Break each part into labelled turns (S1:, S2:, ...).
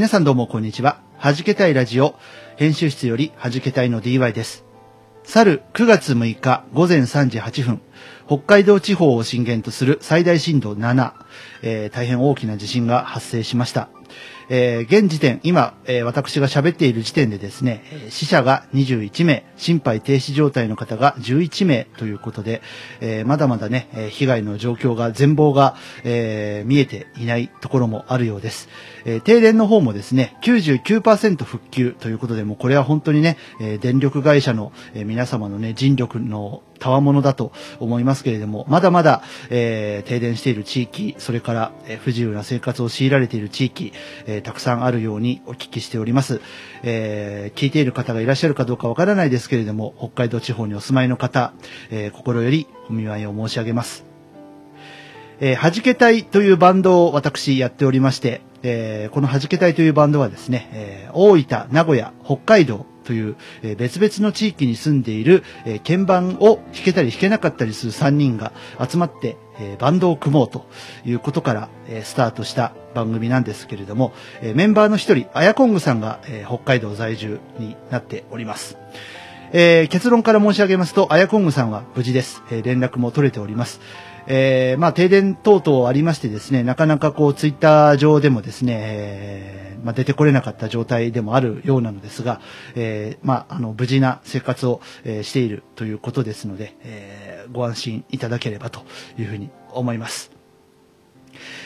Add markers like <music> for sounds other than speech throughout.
S1: 皆さんどうもこんにちは。はじけたいラジオ、編集室よりはじけたいの DY です。去る9月6日午前3時8分、北海道地方を震源とする最大震度7、えー大変大きな地震が発生しました。えー現時点、今、えー私が喋っている時点でですね、死者が21名、心肺停止状態の方が11名ということで、えーまだまだね、被害の状況が、全貌が、えー見えていないところもあるようです。えー停電の方もですね、99%復旧ということで、もうこれは本当にね、えー電力会社の、えー皆様のね、尽力の賜物だと思いますけれども、まだまだ、えー停電している地域、それから、えー不自由な生活を強いられている地域、えーたくさんあるようにお聞きしております。え聞いている方がいらっしゃるかどうかわからないですけれども、北海道地方にお住まいの方、え心よりお見舞いを申し上げます。えー、はじけたいというバンドを私やっておりまして、えーこのはじけたいというバンドはですね、えー大分、名古屋、北海道という、えー別々の地域に住んでいる、え鍵盤を弾けたり弾けなかったりする3人が集まって、えバンドを組もうということから、えスタートした番組なんですけれども、えメンバーの一人、あやこんぐさんが、え北海道在住になっております。え結論から申し上げますと、あやこんぐさんは無事です。え連絡も取れております。えーまあ、停電等々ありましてですね、なかなかこう、ツイッター上でもですね、えーまあ、出てこれなかった状態でもあるようなのですが、えーまあ、あの、無事な生活を、えしているということですので、えーご安心いただければというふうに思います。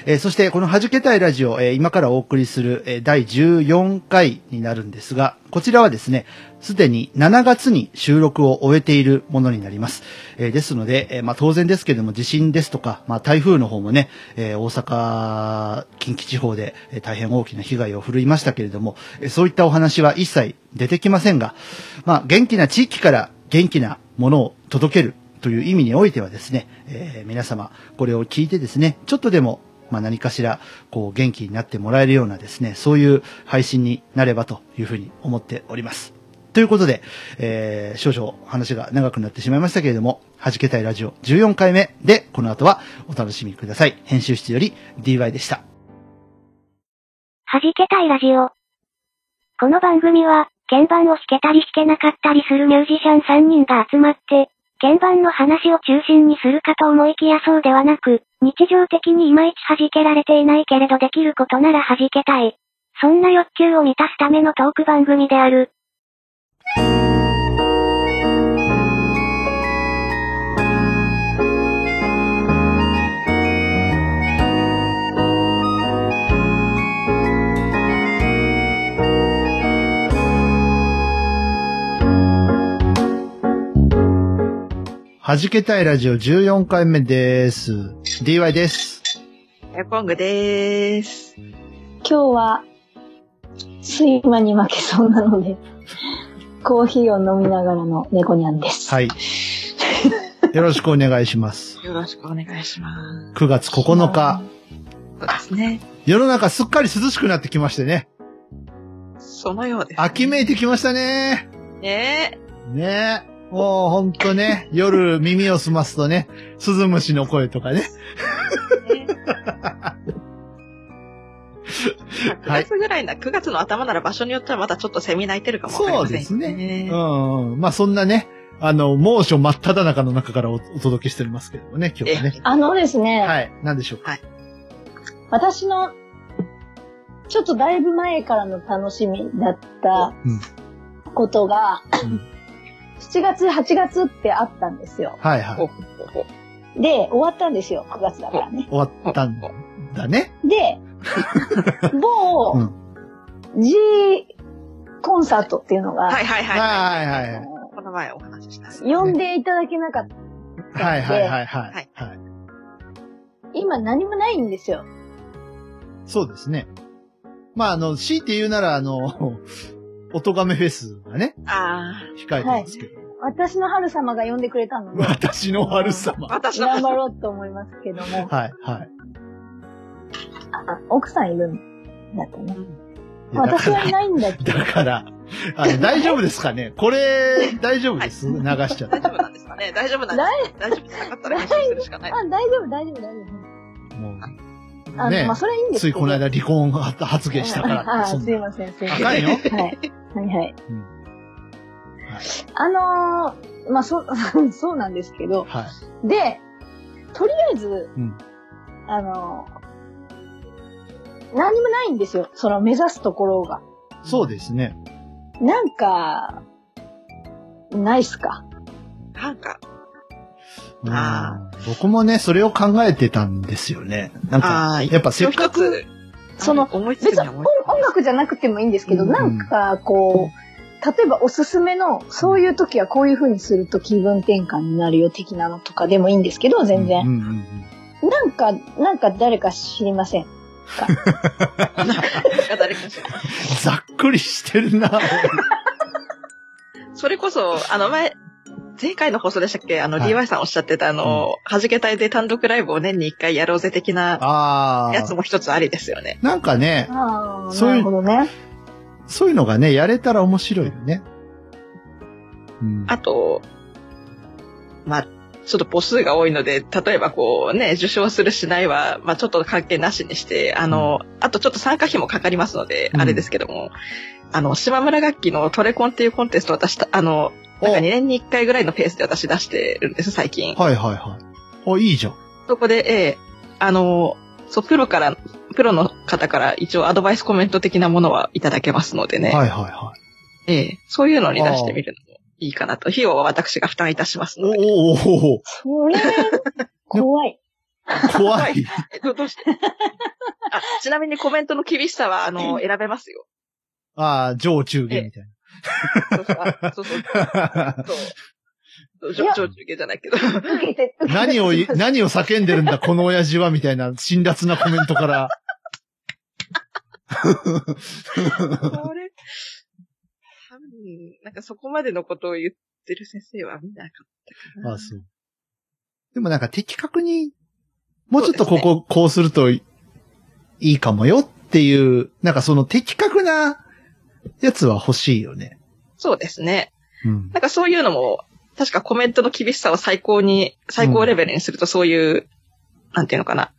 S1: えーそして、このはじけたいラジオ、えー今からお送りする、えー第14回になるんですが、こちらはですね、すでに7月に収録を終えているものになります。えーですので、えーまあ当然ですけれども、地震ですとか、まあ台風の方もね、えー大阪、近畿地方で、え大変大きな被害を振るいましたけれども、えーそういったお話は一切出てきませんが、まあ元気な地域から元気なものを届けるという意味においてはですね、えー皆様、これを聞いてですね、ちょっとでも、まあ、何かしら、こう、元気になってもらえるようなですね、そういう配信になればというふうに思っております。ということで、えー少々話が長くなってしまいましたけれども、はじけたいラジオ14回目で、この後はお楽しみください。編集室より DY でした。
S2: はじけたいラジオ。この番組は、鍵盤を弾けたり弾けなかったりするミュージシャン3人が集まって、鍵盤の話を中心にするかと思いきやそうではなく、日常的にいまいち弾けられていないけれどできることなら弾けたい。そんな欲求を満たすためのトーク番組である。
S1: はじけたいラジオ14回目です。DY です。
S3: エコングでーす。
S4: 今日は、睡魔に負けそうなので、コーヒーを飲みながらの猫ニャンです。
S1: はい。よろしくお願いします。
S3: よろしくお願いしま
S1: 9月9日、
S3: す。そうですね。
S1: 世の中すっかり涼しくなってきましてね。
S3: そのようです、
S1: 秋めいてきましたね。
S3: ね
S1: ねえ。もうほんとね、夜耳を澄ますとね、鈴虫の声とかね。
S3: え。ね9 <laughs>
S1: はい
S3: 月ぐらいな、9月の頭なら場所によってはまだちょっとセミ鳴いてるかもわかり
S1: そう
S3: ません
S1: ですね。
S3: ね
S1: うんうん。まあそんなね、あの、猛暑真っ只中の中からおお届けしておりますけどもね、今日はね。
S4: あのですね、
S1: はい。なんでしょうか？
S4: 私の、ちょっとだいぶ前からの楽しみだった
S1: うん
S4: ことが、
S1: うん
S4: 7月、8月ってあったんですよ。
S1: はいはい。
S4: で、終わったんですよ、9月だからね。
S1: 終わったんだね。
S4: で、某、
S1: うん
S4: G コンサートっていうのが、
S3: はいはいはい。
S1: はいはいはい。
S3: この前お話しした。
S4: 呼んでいただけなかった。
S1: はいはいはいはい。
S3: は
S1: はい。
S4: 今何もないんですよ。
S1: そうですね。まああの、強いて言うならあの、おとがめフェスがね、
S3: あ
S1: 控えてますけど。
S4: 私の春様が呼んでくれたので、
S1: 私の春
S3: あ。
S1: 様。
S3: 私の
S4: 頑張ろうと思いますけども、
S1: はいはい。
S4: あ奥さんいるんだったね。
S1: いやだ
S4: 私はいないんだけど、
S1: だから、あの、大丈夫ですかね？これ、大丈夫です？流しちゃって
S3: 大。丈夫なんですかね？大丈夫なんですか？大丈夫じゃなかったら編集するしかない。
S4: あ、大丈夫、大丈夫、大丈夫。
S1: もう、
S4: あの、
S1: ね
S4: まあ、それはいいんです。
S1: ついこの間離婚発言したから。
S4: あすいません、すいません。
S1: あかんよ。
S4: はい。はいはい。
S1: うんはい。
S4: あのーまあ、そう、<laughs> そうなんですけど、
S1: はい。
S4: で、とりあえず、
S1: うん
S4: あのー何もないんですよ。その目指すところが。
S1: そうですね。
S4: なんか、ないっすか？
S3: なんか、
S1: うん
S3: あ
S1: 僕もね、それを考えてたんですよね。なんか、やっぱせっかく、
S4: その
S3: 思いつ
S4: 別に音楽じゃなくてもいいんですけど、
S1: うん
S4: なんかこう、例えばおすすめの、そういう時はこういう風にすると気分転換になるよ的なのとかでもいいんですけど、全
S1: うん
S4: 然。
S1: うんうん
S4: なんか、なんか誰か知りません。<laughs>
S1: ざっくりしてるな。
S3: それこそ、あの前、前回の放送でしたっけ？あの、
S1: はい
S3: DY さんおっしゃってたあの、はじけ隊で単独ライブを年に一回やろうぜ的な
S1: ああ。
S3: やつも一つありですよね。
S1: なんかね、
S4: ああ、
S1: そういう
S4: なるほどね。
S1: そういうのがね、やれたら面白いよね。うん。
S3: あと、まあ、ちょっと母数が多いので、例えばこうね、受賞するしないは、まあちょっと関係なしにして、あの、あとちょっと参加費もかかりますので、
S1: うん
S3: あれですけども、あの、島村楽器のトレコンっていうコンテストを私た、あの、なんか2年に1回ぐらいのペースで私出してるんです、最近。
S1: はいはいはい。あ、いいじゃん。
S3: そこで、ええあの、そう、プロから、プロの方から一応アドバイスコメント的なものはいただけますのでね。
S1: はいはいはい。
S3: ええそういうのに出してみるのもいいかなと。費用は私が負担いたします
S1: お
S3: ので。
S1: おおお
S4: それ、怖い。
S1: 怖い。
S3: えどどうしてあ、ちなみにコメントの厳しさは、あの、選べますよ。
S1: ああ、上中下みたい
S3: そうそう、あそうそう、<laughs> 上中下じゃないけど。
S1: 何をい、<laughs> 何を叫んでるんだ、この親父は、みたいな辛辣なコメントから。<laughs>
S3: これ、多分、なんかそこまでのことを言ってる先生は見なかったかな。
S1: あそう。でもなんか的確に、もうちょっとここ、こうするといいかもよっていう、なんかその的確なやつは欲しいよね。
S3: そうですね。
S1: うん。
S3: なんかそういうのも、確かコメントの厳しさを最高に、最高レベルにするとそういう、なんていうのかな。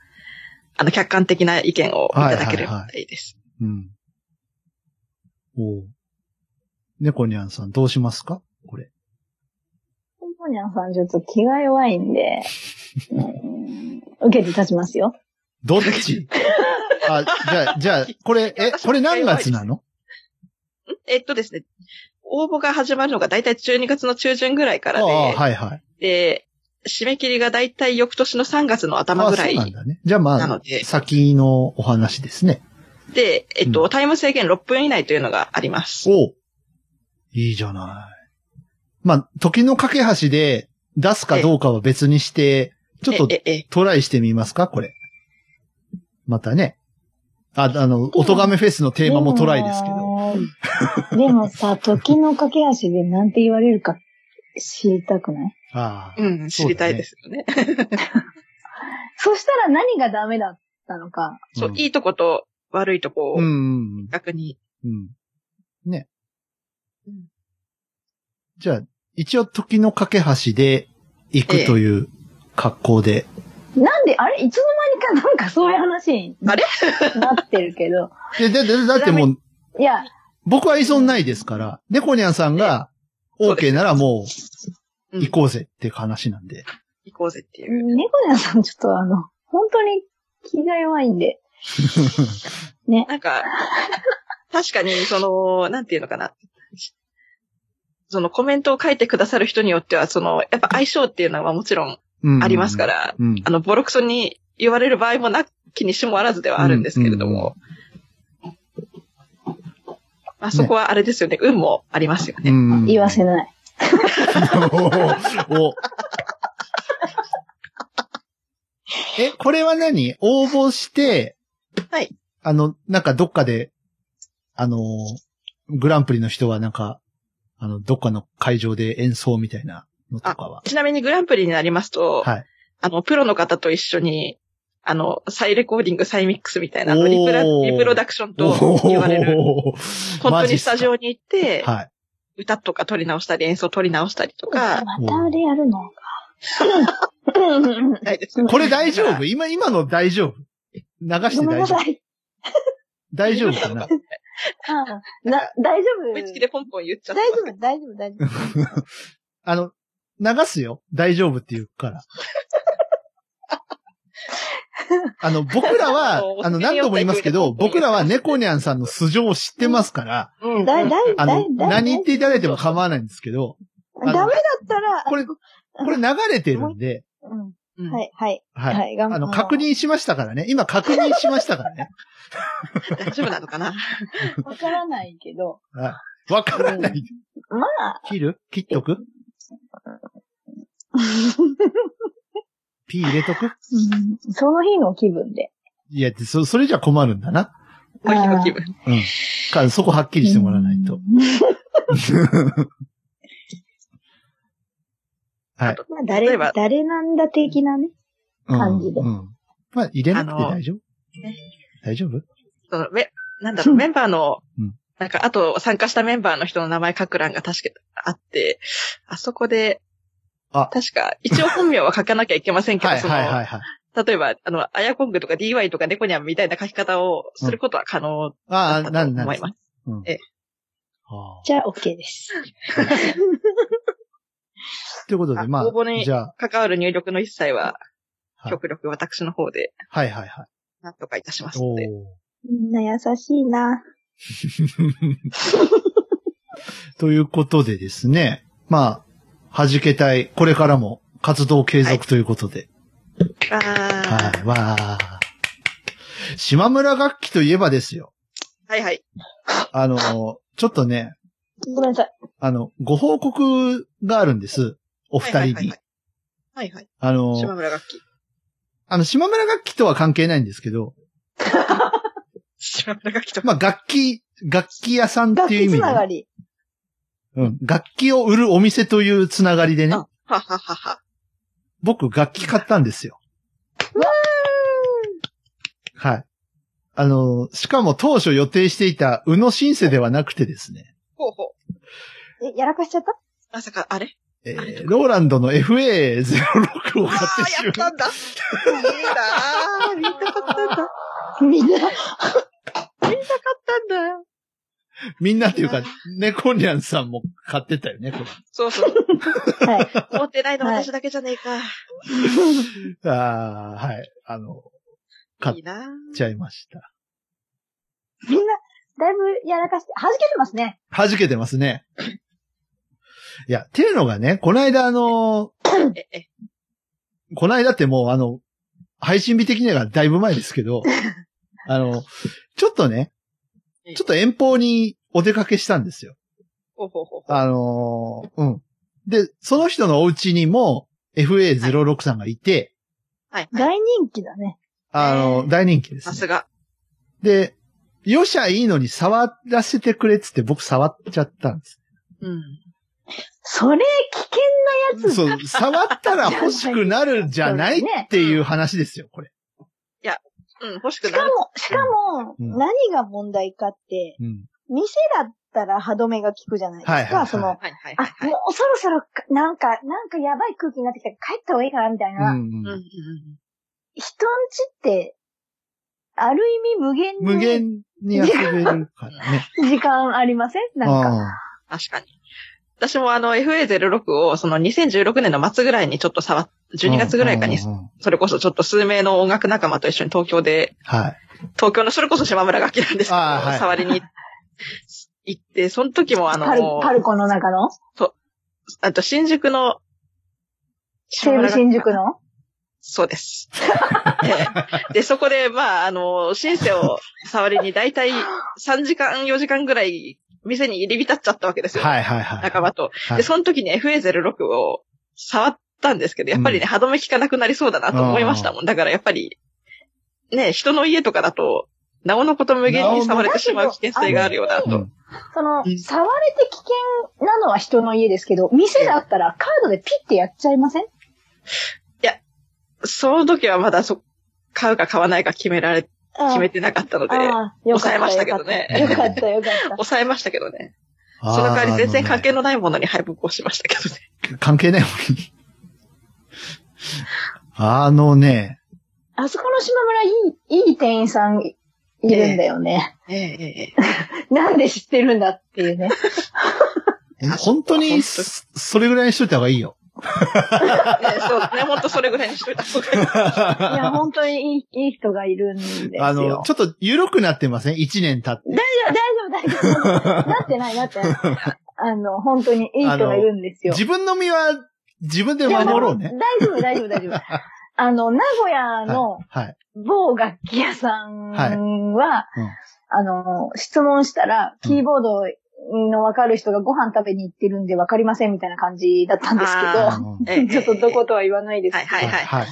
S3: あの、客観的な意見をいただけるみたいです。
S1: うん。おう猫にゃんさんどうしますか？これ。
S4: ポンポニャンさんちょっと気が弱いんで、うん受けて立ちますよ。
S1: どっち？<laughs> あ、じゃあ、じゃあ、これ、え、これ何月なの？
S3: えっとですね、応募が始まるのがだいたい12月の中旬ぐらいからで、
S1: ああ、はいはい。
S3: で、締め切りがだいたい翌年の3月の頭ぐらい
S1: あそうなんだね。じゃあまあ、
S3: なので、
S1: 先のお話ですね。
S3: で、えっと、
S1: うん
S3: タイム制限6分以内というのがあります。
S1: おういいじゃない。まあ、時の架け橋で出すかどうかは別にして、ちょっとトライしてみますか？これ。またね。あ、あの、音亀フェスのテーマもトライですけど。
S4: ど。でもさ、時の駆け足でなんて言われるか知りたくない？
S1: ああ。
S3: うん、知りたいですよね。<laughs>
S4: そしたら何がダメだったのか。
S3: そう、
S1: うん
S3: いいとこと悪いとこを
S1: うんうん
S3: 逆に。
S1: うん。うん。ね
S3: うん。
S1: じゃあ、一応時の架け橋で行くという格好で。
S4: なんで、あれいつの間にかなんかそういう話に
S3: あれ
S4: なってるけど。<laughs>
S1: で、で、でだってもう、
S4: いや、
S1: 僕は依存ないですから、猫ニャンさんが OK ならも
S3: う
S1: うん行こうぜっていう話なんで。
S3: 行こうぜっていう。
S4: 猫屋さんちょっとあの、本当に気が弱いんで。<laughs>
S3: なんか、確かに、その、なんていうのかな。そのコメントを書いてくださる人によっては、その、やっぱ相性っていうのはもちろん
S1: うん
S3: ありますか。ら、
S1: うん。
S3: あの、ボロクソに言われる場合もなきにしもあらずではあるんですけれども、あそこはあれですよね、運もありますよね。
S1: うん
S4: 言わせない。<laughs>
S1: おおえ、これは何？応募して、
S3: はい。
S1: あの、なんかどっかで、あの、グランプリの人はなんか、あの、どっかの会場で演奏みたいなのとかは。
S3: ちなみにグランプリになりますと、
S1: はい。
S3: あの、プロの方と一緒に、あの、再レコーディング、再ミックスみたいな、リプラ、リプロダクションと言われる、<laughs> 本当にスタジ
S1: オ。
S3: オに行って、
S1: はい。
S3: 歌とか撮り直したり、演奏撮り直したりとか、
S4: またあれやるの？か。<laughs>
S1: これ大丈夫？今、今の大丈夫？流して大丈夫？
S4: なさい。
S1: 大丈夫かな？
S4: ああな、大丈夫？
S3: 思いつきでポンポン言っちゃった。
S4: 大丈夫、大丈夫、大丈夫。<laughs>
S1: あの、流すよ。大丈夫って言うから。<laughs> あの、僕らはあの、何度も言いますけど、僕らは猫ニャンさんの素性を知ってますから、
S3: うん。
S4: だい、だい、
S1: あの
S4: だい、、だい
S1: 何言っていただいても構わないんですけど、
S4: ダメだったら、
S1: これ、これ流れてるんで、
S4: うん。
S3: うん
S4: はい、はい。
S1: はい。
S4: はい
S1: あの、確認しましたからね。今確認しましたからね。<laughs>
S3: 大丈夫なのかな？<laughs>
S4: わからないけど。
S1: はい。わからない。
S4: まあ、
S1: 切る？切っとく？ピー入れとく？
S4: うんその日の気分で。
S1: いや、そ、それじゃ困るんだな。
S3: この日の気分。
S1: うん。か、そこはっきりしてもらわないと。<laughs> はい。
S4: まあ、誰
S3: 例えば、
S4: 誰なんだ的なね。感じで
S1: うん。うんまあ、入れなくて大丈夫？
S3: ね
S1: 大丈夫？
S3: その、め、なんだろう、<laughs> メンバーの
S1: うん、
S3: なんか、あと参加したメンバーの人の名前書く欄が確かあって、あそこで、
S1: あ
S3: 確か、一応本名は書かなきゃいけませんけど、
S1: はい
S3: その、
S1: はいはいはい。
S3: 例えば、あの、アヤコングとか DY とかネコニャンみたいな書き方をすることは可能だ
S1: ああ、
S3: ったと
S1: なん、なん
S3: 思います。
S1: うん
S3: え
S4: じゃあ、OK です。
S1: ということで、
S3: あ
S1: まあ、
S3: 応募に
S1: じゃあ、
S3: 関わる入力の一切は、
S1: はい
S3: 極力私の方で、
S1: はいはいはい。
S3: なんとかいたします
S1: おー
S3: ので。
S4: みんな優しいな。<laughs>
S1: ということでですね、まあ、弾けたい、これからも活動継続ということで。
S3: あ
S1: はい、わあ。島村楽器といえばですよ。
S3: ーはいはい。
S1: あの、ちょっとね、
S4: ごめんなさい。
S1: あの、ご報告があるんです。お二人に
S3: はいはい。はい。はいはい。
S1: あの、
S3: 島村楽器。
S1: あの、島村楽器とは関係ないんですけど、<laughs>
S3: 島村楽器とか。
S1: まあ、楽器、楽器屋さんって
S4: 楽器
S1: いう意味で、
S4: つながり。
S1: うん、楽器を売るお店というつながりでね
S3: あ、はははは。
S1: 僕楽器買ったんですよ。はい。あの、しかも当初予定していた宇野シンセではなくてですね、
S3: ほうほう。
S4: え、やらかしちゃった？
S3: まさか、あれ？
S1: えーローランドの FA06 を買
S3: ああ、
S1: ってしま
S3: やったんだ。いいなぁ。見たかったんだ。
S4: みんな。
S3: 見たかったんだ。
S1: みんなっていうか、ネコニャンさんも買ってたよね、こ
S3: そうそう。<laughs>
S4: はい。
S3: 持ってないの私だけじゃねえか。
S1: れ。<laughs> ああ、はい。あの、買っ
S3: いいなぁ。
S1: ちゃいました。
S4: みんな、だいぶやらかして、弾けてますね。
S1: 弾けてますね。いや、っていうのがね、この間あの、
S3: え、え、
S1: この間ってもうあの、配信日的にはだいぶ前ですけど、<laughs> あの、ちょっとね、ちょっと遠方にお出かけしたんですよ。あのーうん。で、その人のお家にも FA06 さんがいて、
S3: はい。
S4: 大人気だね。
S1: あの、
S3: ね
S1: 大人気です、ね。
S3: さすが。
S1: で、よしゃいいのに触らせてくれっつって僕触っちゃったんです。
S3: うん。
S4: それ、危険なやつ。
S1: そう、触ったら欲しくなるじゃないっていう話ですよ、これ。
S3: うん、欲しくなる。
S4: しかも、しかも、
S1: うん
S4: 何が問題かって、
S1: うん。
S4: 店だったら歯止めが効くじゃないですか。
S1: はいはいはい
S4: その、
S3: はいはいはい
S4: あ、
S3: はい。
S4: もうそろそろか、なんか、なんかやばい空気になってきたから帰った方がいいかな、みたいな。
S1: うん
S3: うんうんうん。
S4: 人んちって、ある意味無限
S1: 無
S4: に
S1: 限に遊べるからね。<laughs>
S4: 時間ありません？なんか。
S1: あ
S3: 確かに。私もあの FA06 をその2016年の末ぐらいにちょっと触っ、12月ぐらいかにそれこそちょっと数名の音楽仲間と一緒に東京で、
S1: はい。
S3: 東京のそれこそ島村楽器なんですけど、
S1: はい。
S3: 触りに <laughs> 行って、その時もあ
S4: パル、
S3: の、
S4: パルコの中の？
S3: あと新宿の、
S4: 西武新宿の？
S3: そうです。<laughs> ええ。で、そこで、まあ、あの、シンセを触りに大体3時間、4時間ぐらい店に入り浸っちゃったわけですよ。
S1: はいはいはい。
S3: 仲間と。
S1: はい
S3: で、その時に FA06 を触ったんですけど、やっぱりね、
S1: うん
S3: 歯止め効かなくなりそうだなと思いましたもん。だからやっぱり、ね、人の家とかだと、なおのこと無限に触れてしまう危険性があるようだと。
S1: うん
S4: その
S3: うん、
S4: 触れて危険なのは人の家ですけど、店だったらカードでピッてやっちゃいません？
S3: その時はまだそ、買うか買わないか決められ、決めてなかったので、
S4: ああ、よかった。
S3: 抑えましたけどね
S4: よかった、よかった。<laughs>
S3: 抑えましたけどね。その代わり全然関係のないものに敗北をしましたけどね。
S1: 関係ないもんに。あのね、
S4: あそこの島村いい、いい店員さんいるんだよね。
S3: ええええ <laughs>
S4: なんで知ってるんだっていうね。
S1: 本当に、そそれぐらいにしといた方がいいよ。<laughs>
S3: ねそうね、ほんとそれぐらいにしといた方がいい。
S4: いや、本当にいい、いい人がいるんですよ。
S1: あの、ちょっと緩くなってません？一年経って。
S4: 大丈夫、大丈夫、大丈夫。なってない、なってない。あの、本当にいい人がいるんですよ。
S1: 自分の身は自分で守ろうね。
S4: 大丈夫、大丈夫、大丈夫。<laughs> あの、名古屋の
S1: はい。
S4: 某楽器屋さんは、
S1: はいうん
S4: あの、質問したら、キーボードのわかる人がご飯食べに行ってるんでわかりませんみたいな感じだったんですけど、<laughs> ちょっとどことは言わないですけど。
S3: はいはいはい。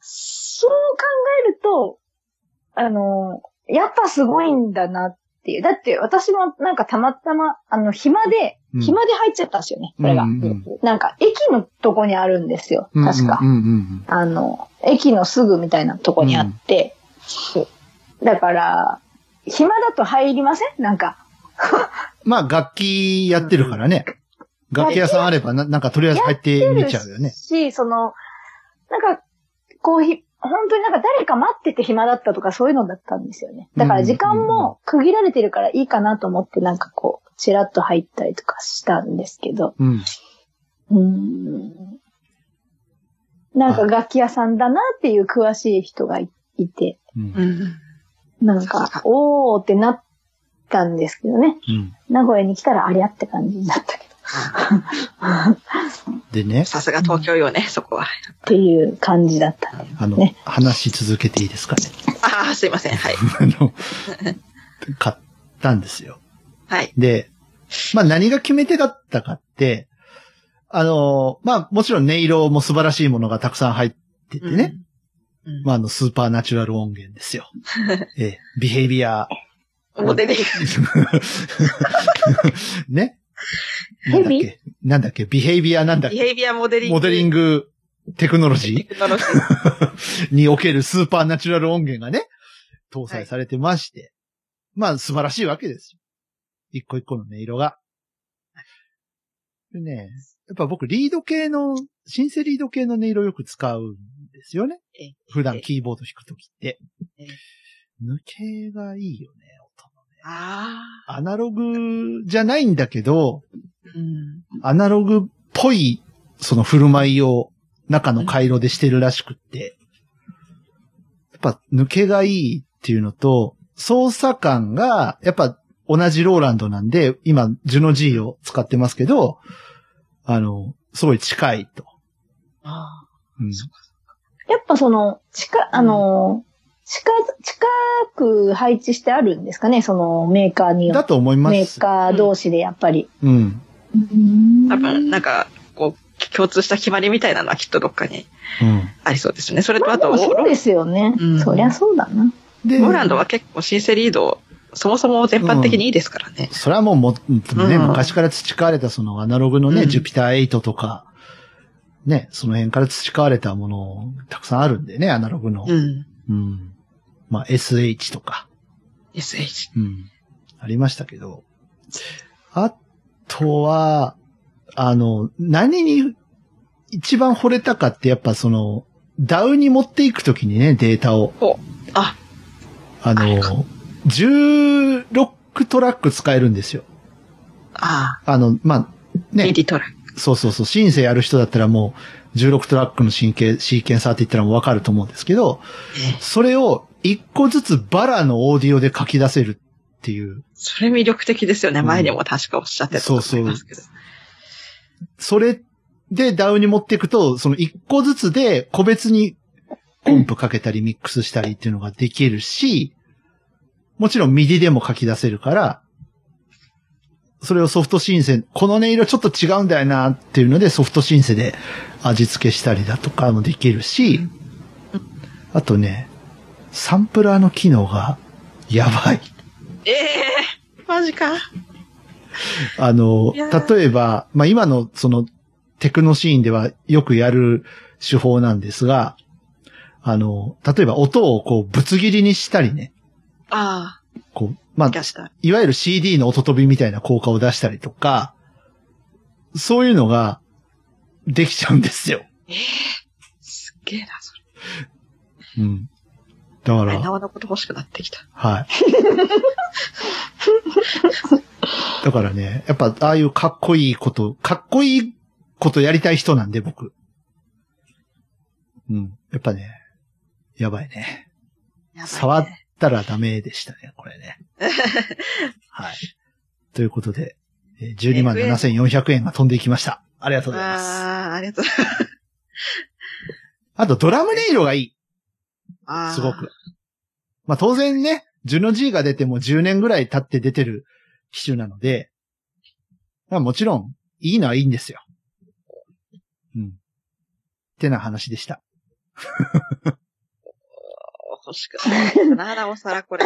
S4: そう考えると、あの、やっぱすごいんだなっていう。だって私もなんかたまたま、あの、暇で、
S1: うん
S4: 暇で入っちゃったんですよね、それが。
S1: うんうん
S4: なんか、駅のとこにあるんですよ、確か。あの、駅のすぐみたいなとこにあって、だから、暇だと入りません？なんか。
S1: まあ、楽器やってるからね。楽器屋さんあればな、なんかとりあえず入ってみちゃうよね。
S4: し、その、なんか、こうひ、本当になんか誰か待ってて暇だったとかそういうのだったんですよね。だから時間も区切られてるからいいかなと思ってなんかこう、チラッと入ったりとかしたんですけど。
S1: うん。
S4: うーん。なんか楽器屋さんだなっていう詳しい人がいいて、
S1: うん
S3: う。ん。
S4: なんか、おーってなったんですけどね。
S1: うん。
S4: 名古屋に来たらありゃって感じになったけど。<laughs>
S1: でね、
S3: さすが東京よね、そこは。
S4: っていう感じだった。
S1: あの
S4: ね、
S1: 話し続けていいですかね。
S3: ああ、すいません。はい。<laughs>
S1: あの、買ったんですよ。
S3: はい。
S1: で、まあ何が決め手だったかって、あの、まあもちろん音色も素晴らしいものがたくさん入っててね。
S3: うん。
S1: まああのスーパーナチュラル音源ですよ。<laughs> ええ、ビヘイビア、
S3: モデリング。<laughs>
S1: ね。なんだっけ？なんだっけ？ビヘイビアなんだっけ？
S3: ビヘイビアモデリング。
S1: モデリングテクノロジ
S3: テクノロジー。
S1: ー <laughs> におけるスーパーナチュラル音源がね、搭載されてまして。まあ素晴らしいわけですよ。一個一個の音色が。でね、やっぱ僕リード系の、シンセリード系の音色よく使うんですよね。
S3: え
S1: 普段キーボード弾くときって
S3: え。
S1: 抜けがいいよね。アナログじゃないんだけど、
S3: うん。
S1: アナログっぽい、その振る舞いを中の回路でしてるらしくって、やっぱ抜けがいいっていうのと、操作感が、やっぱ同じローランドなんで、今、ジュノ G を使ってますけど、あの、すごい近いと。
S3: あ
S1: うん。
S4: やっぱその、近、あの、近、近く配置してあるんですかね？そのメーカーによ
S1: だと思います。
S4: メーカー同士でやっぱり。
S1: うん。
S3: あ。多分、なんか、こう、共通した決まりみたいなのはきっとどっかに
S1: うん。
S3: ありそうですね。それと
S4: まあ
S3: あと、
S4: でもそうですよね。
S3: うん
S4: そりゃそうだな。
S1: で、
S3: ローランドは結構シンセリード、そもそも全般的にいいですからね。
S1: それはもうも、ね、
S3: うん
S1: 昔から培われたそのアナログのね、
S3: うん
S1: ジュピター8とか、ね、その辺から培われたものたくさんあるんでね、アナログの。
S3: うん。
S1: うん。まあ、SH とか、
S3: SH。
S1: うん。ありましたけど。あとは、あの、何に一番惚れたかってやっぱその、ダウに持っていくときにね、データを。
S3: あ、
S1: あの、16トラック使えるんですよ。
S3: あ
S1: あの、まあ、
S3: あ、
S1: ね
S3: ミ。ディトラック。
S1: そうそうそう、シンセやる人だったらもう、16トラックのシンケシーケンサーって言ったらもうわかると思うんですけど、
S3: え
S1: それを一個ずつバラのオーディオで書き出せるっていう、
S3: それ魅力的ですよね。
S1: うん
S3: 前にも確かおっしゃってたと思いますけど。
S1: それで DAW に持っていくと、その一個ずつで個別にコンプかけたりミックスしたりっていうのができるし、もちろん MIDI でも書き出せるから、それをソフトシンセ、この音色ちょっと違うんだよなっていうのでソフトシンセで味付けしたりだとかもできるし、あとね、サンプラーの機能がやばい。
S3: ええマジか。
S1: あの、例えば、まあ、今のそのテクノシーンではよくやる手法なんですが、あの、例えば音をこうぶつ切りにしたりね、
S3: あ
S1: こう、ま
S3: あ。
S1: いわゆる CD の音飛びみたいな効果を出したりとか、そういうのができちゃうんですよ。
S3: ええすっげえな、それ。
S1: うん。だから、
S3: 縄のこと欲しくなってきた。
S1: はい。<laughs> だからね、やっぱ、ああいうかっこいいこと、かっこいいことやりたい人なんで、僕。うん。やっぱね、やばいね。
S3: いね
S1: 触ったらダメでしたね、これね。<laughs> はい。ということで、えー12万7400円が飛んでいきました。ありがとうございます。
S3: ああ、ありがとうございます。
S1: あと、ドラム音色がいい。
S3: あー
S1: すごく。。まあ当然ね、ジュノ G が出ても10年ぐらい経って出てる機種なので、まあもちろん、いいのはいいんですよ。うん。ってな話でした。
S3: 欲しくなってきたな、なおさらこれ。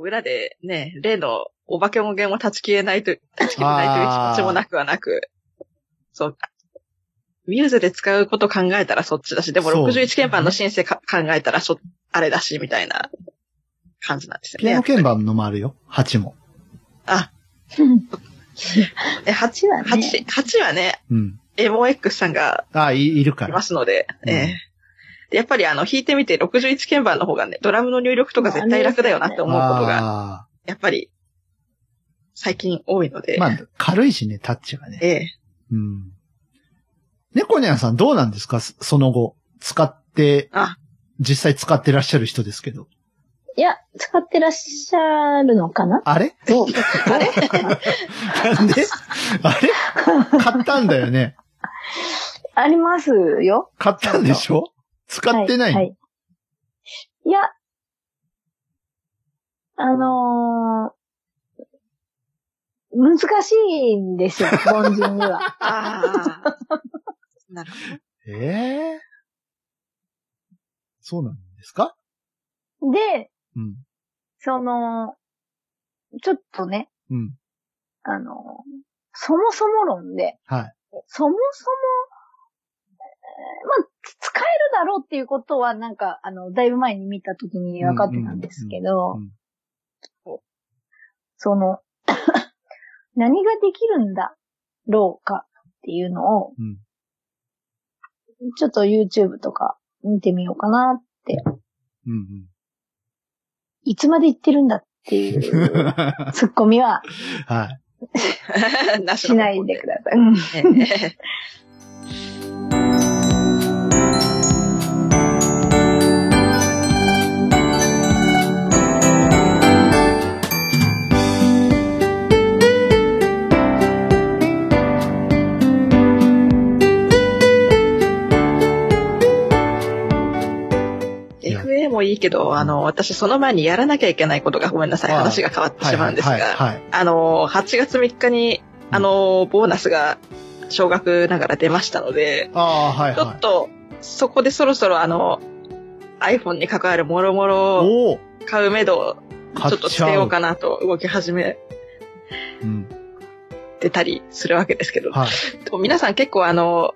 S3: 裏でね、例のお化け音源を断ち切れないと、断ち切れないという気持ちもなくはなく、そう。ミューズで使うこと考えたらそっちだし、でも
S1: そう
S3: 61鍵盤の申請か考えたらそ、あれだし、みたいな感じなんですよね。
S1: ピアノ鍵盤のもあるよ。8も。
S3: あ、え、8、
S4: 8はね。
S3: 8、8はね、
S1: うん。
S3: エモ X さんが
S1: あ、いいるか
S3: い
S1: ら。
S3: ますので、
S1: うん
S3: ええでやっぱりあの、弾いてみて61鍵盤の方がね、ドラムの入力とか絶対楽だよなって思うことが、
S1: あ
S3: やっぱり、最近多いので、
S1: ーまあ、軽いしね、タッチがね。
S3: ええ
S1: うん。猫ニャンさんどうなんですか？そその後。使って、
S3: あ、
S1: 実際使ってらっしゃる人ですけど。
S4: いや、使ってらっしゃるのかな？
S1: あれ？
S4: どう？<laughs> あれ？
S1: なんで？あれ？買ったんだよね。<laughs>
S4: ありますよ。
S1: 買ったんでしょ？使ってないの、
S4: はい。いや、あのー難しいんですよ、凡人には。<laughs>
S3: ああ。なるほど。
S1: ええそうなんですか？
S4: で、
S1: うん。
S4: その、ちょっとね、
S1: うん。
S4: あの、そもそも論で、
S1: はい。
S4: そもそも、えーまあ、使えるだろうっていうことは、なんか、あの、だいぶ前に見たときに分かってたんですけど、
S1: うん
S4: その、<coughs> 何ができるんだろうかっていうのを、
S1: うん。
S4: ちょっと YouTube とか見てみようかなって、
S1: うん。
S4: いつまで言ってるんだっていう
S1: うん。
S4: ツッコミは
S1: はい。<laughs> <laughs>
S3: し
S4: ないでください。<laughs>
S3: もいいけど、あの、私その前にやらなきゃいけないことがごめんなさい、話が変わってしまうんですが、
S1: はい。はい。
S3: あの、8月3日に、あの、ボーナスが少額ながら出ましたので、
S1: ああ、はい。
S3: ちょっと、そこでそろそろあの、iPhone に関わるもろもろ買う目処を
S1: 買っ
S3: ちょっと。捨てようかなと動き始め
S1: うん。
S3: てたりするわけですけど、
S1: はい。
S3: 皆さん結構あの、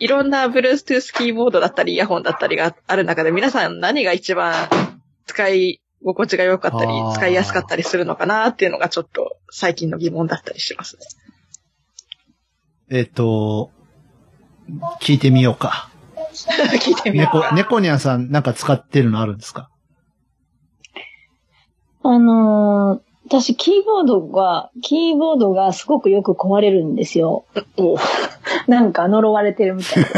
S3: いろんな Bluetooth キーボードだったりイヤホンだったりがある中で皆さん何が一番使い心地が良かったり使いやすかったりするのかなっていうのがちょっと最近の疑問だったりしますね。
S1: えっと、聞いてみようか。<laughs>
S3: 聞いてみよう
S1: 猫、
S3: か。
S1: 猫ニャンさんなんか使ってるのあるんですか？
S4: あのー私、キーボードが、キーボードがすごくよく壊れるんですよ。
S3: お <laughs>
S4: なんか呪われてるみたい <laughs>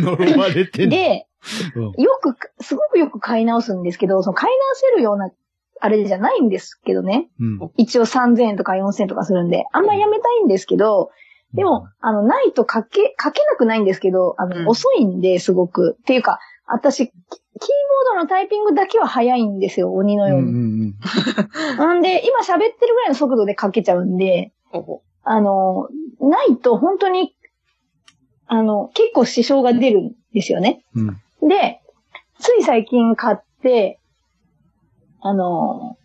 S1: 呪われて
S4: で。
S1: んの
S4: で、
S1: うん
S4: よく、すごくよく買い直すんですけど、その買い直せるような、あれじゃないんですけどね。
S1: うん。
S4: 一応3000円とか4000円とかするんで、あんまやめたいんですけど、でも、あの、ないと書け、書けなくないんですけど、あの、
S3: うん
S4: 遅いんで、すごく。っていうか、私、キキーボードのタイピングだけは早いんですよ、鬼の
S1: うんう
S4: ように。
S1: ん
S4: なんで、今喋ってるぐらいの速度で書けちゃうんで、
S3: お
S4: あの、ないと本当に、あの、結構支障が出るんですよね。
S1: うん。うん。
S4: で、つい最近買って、あの、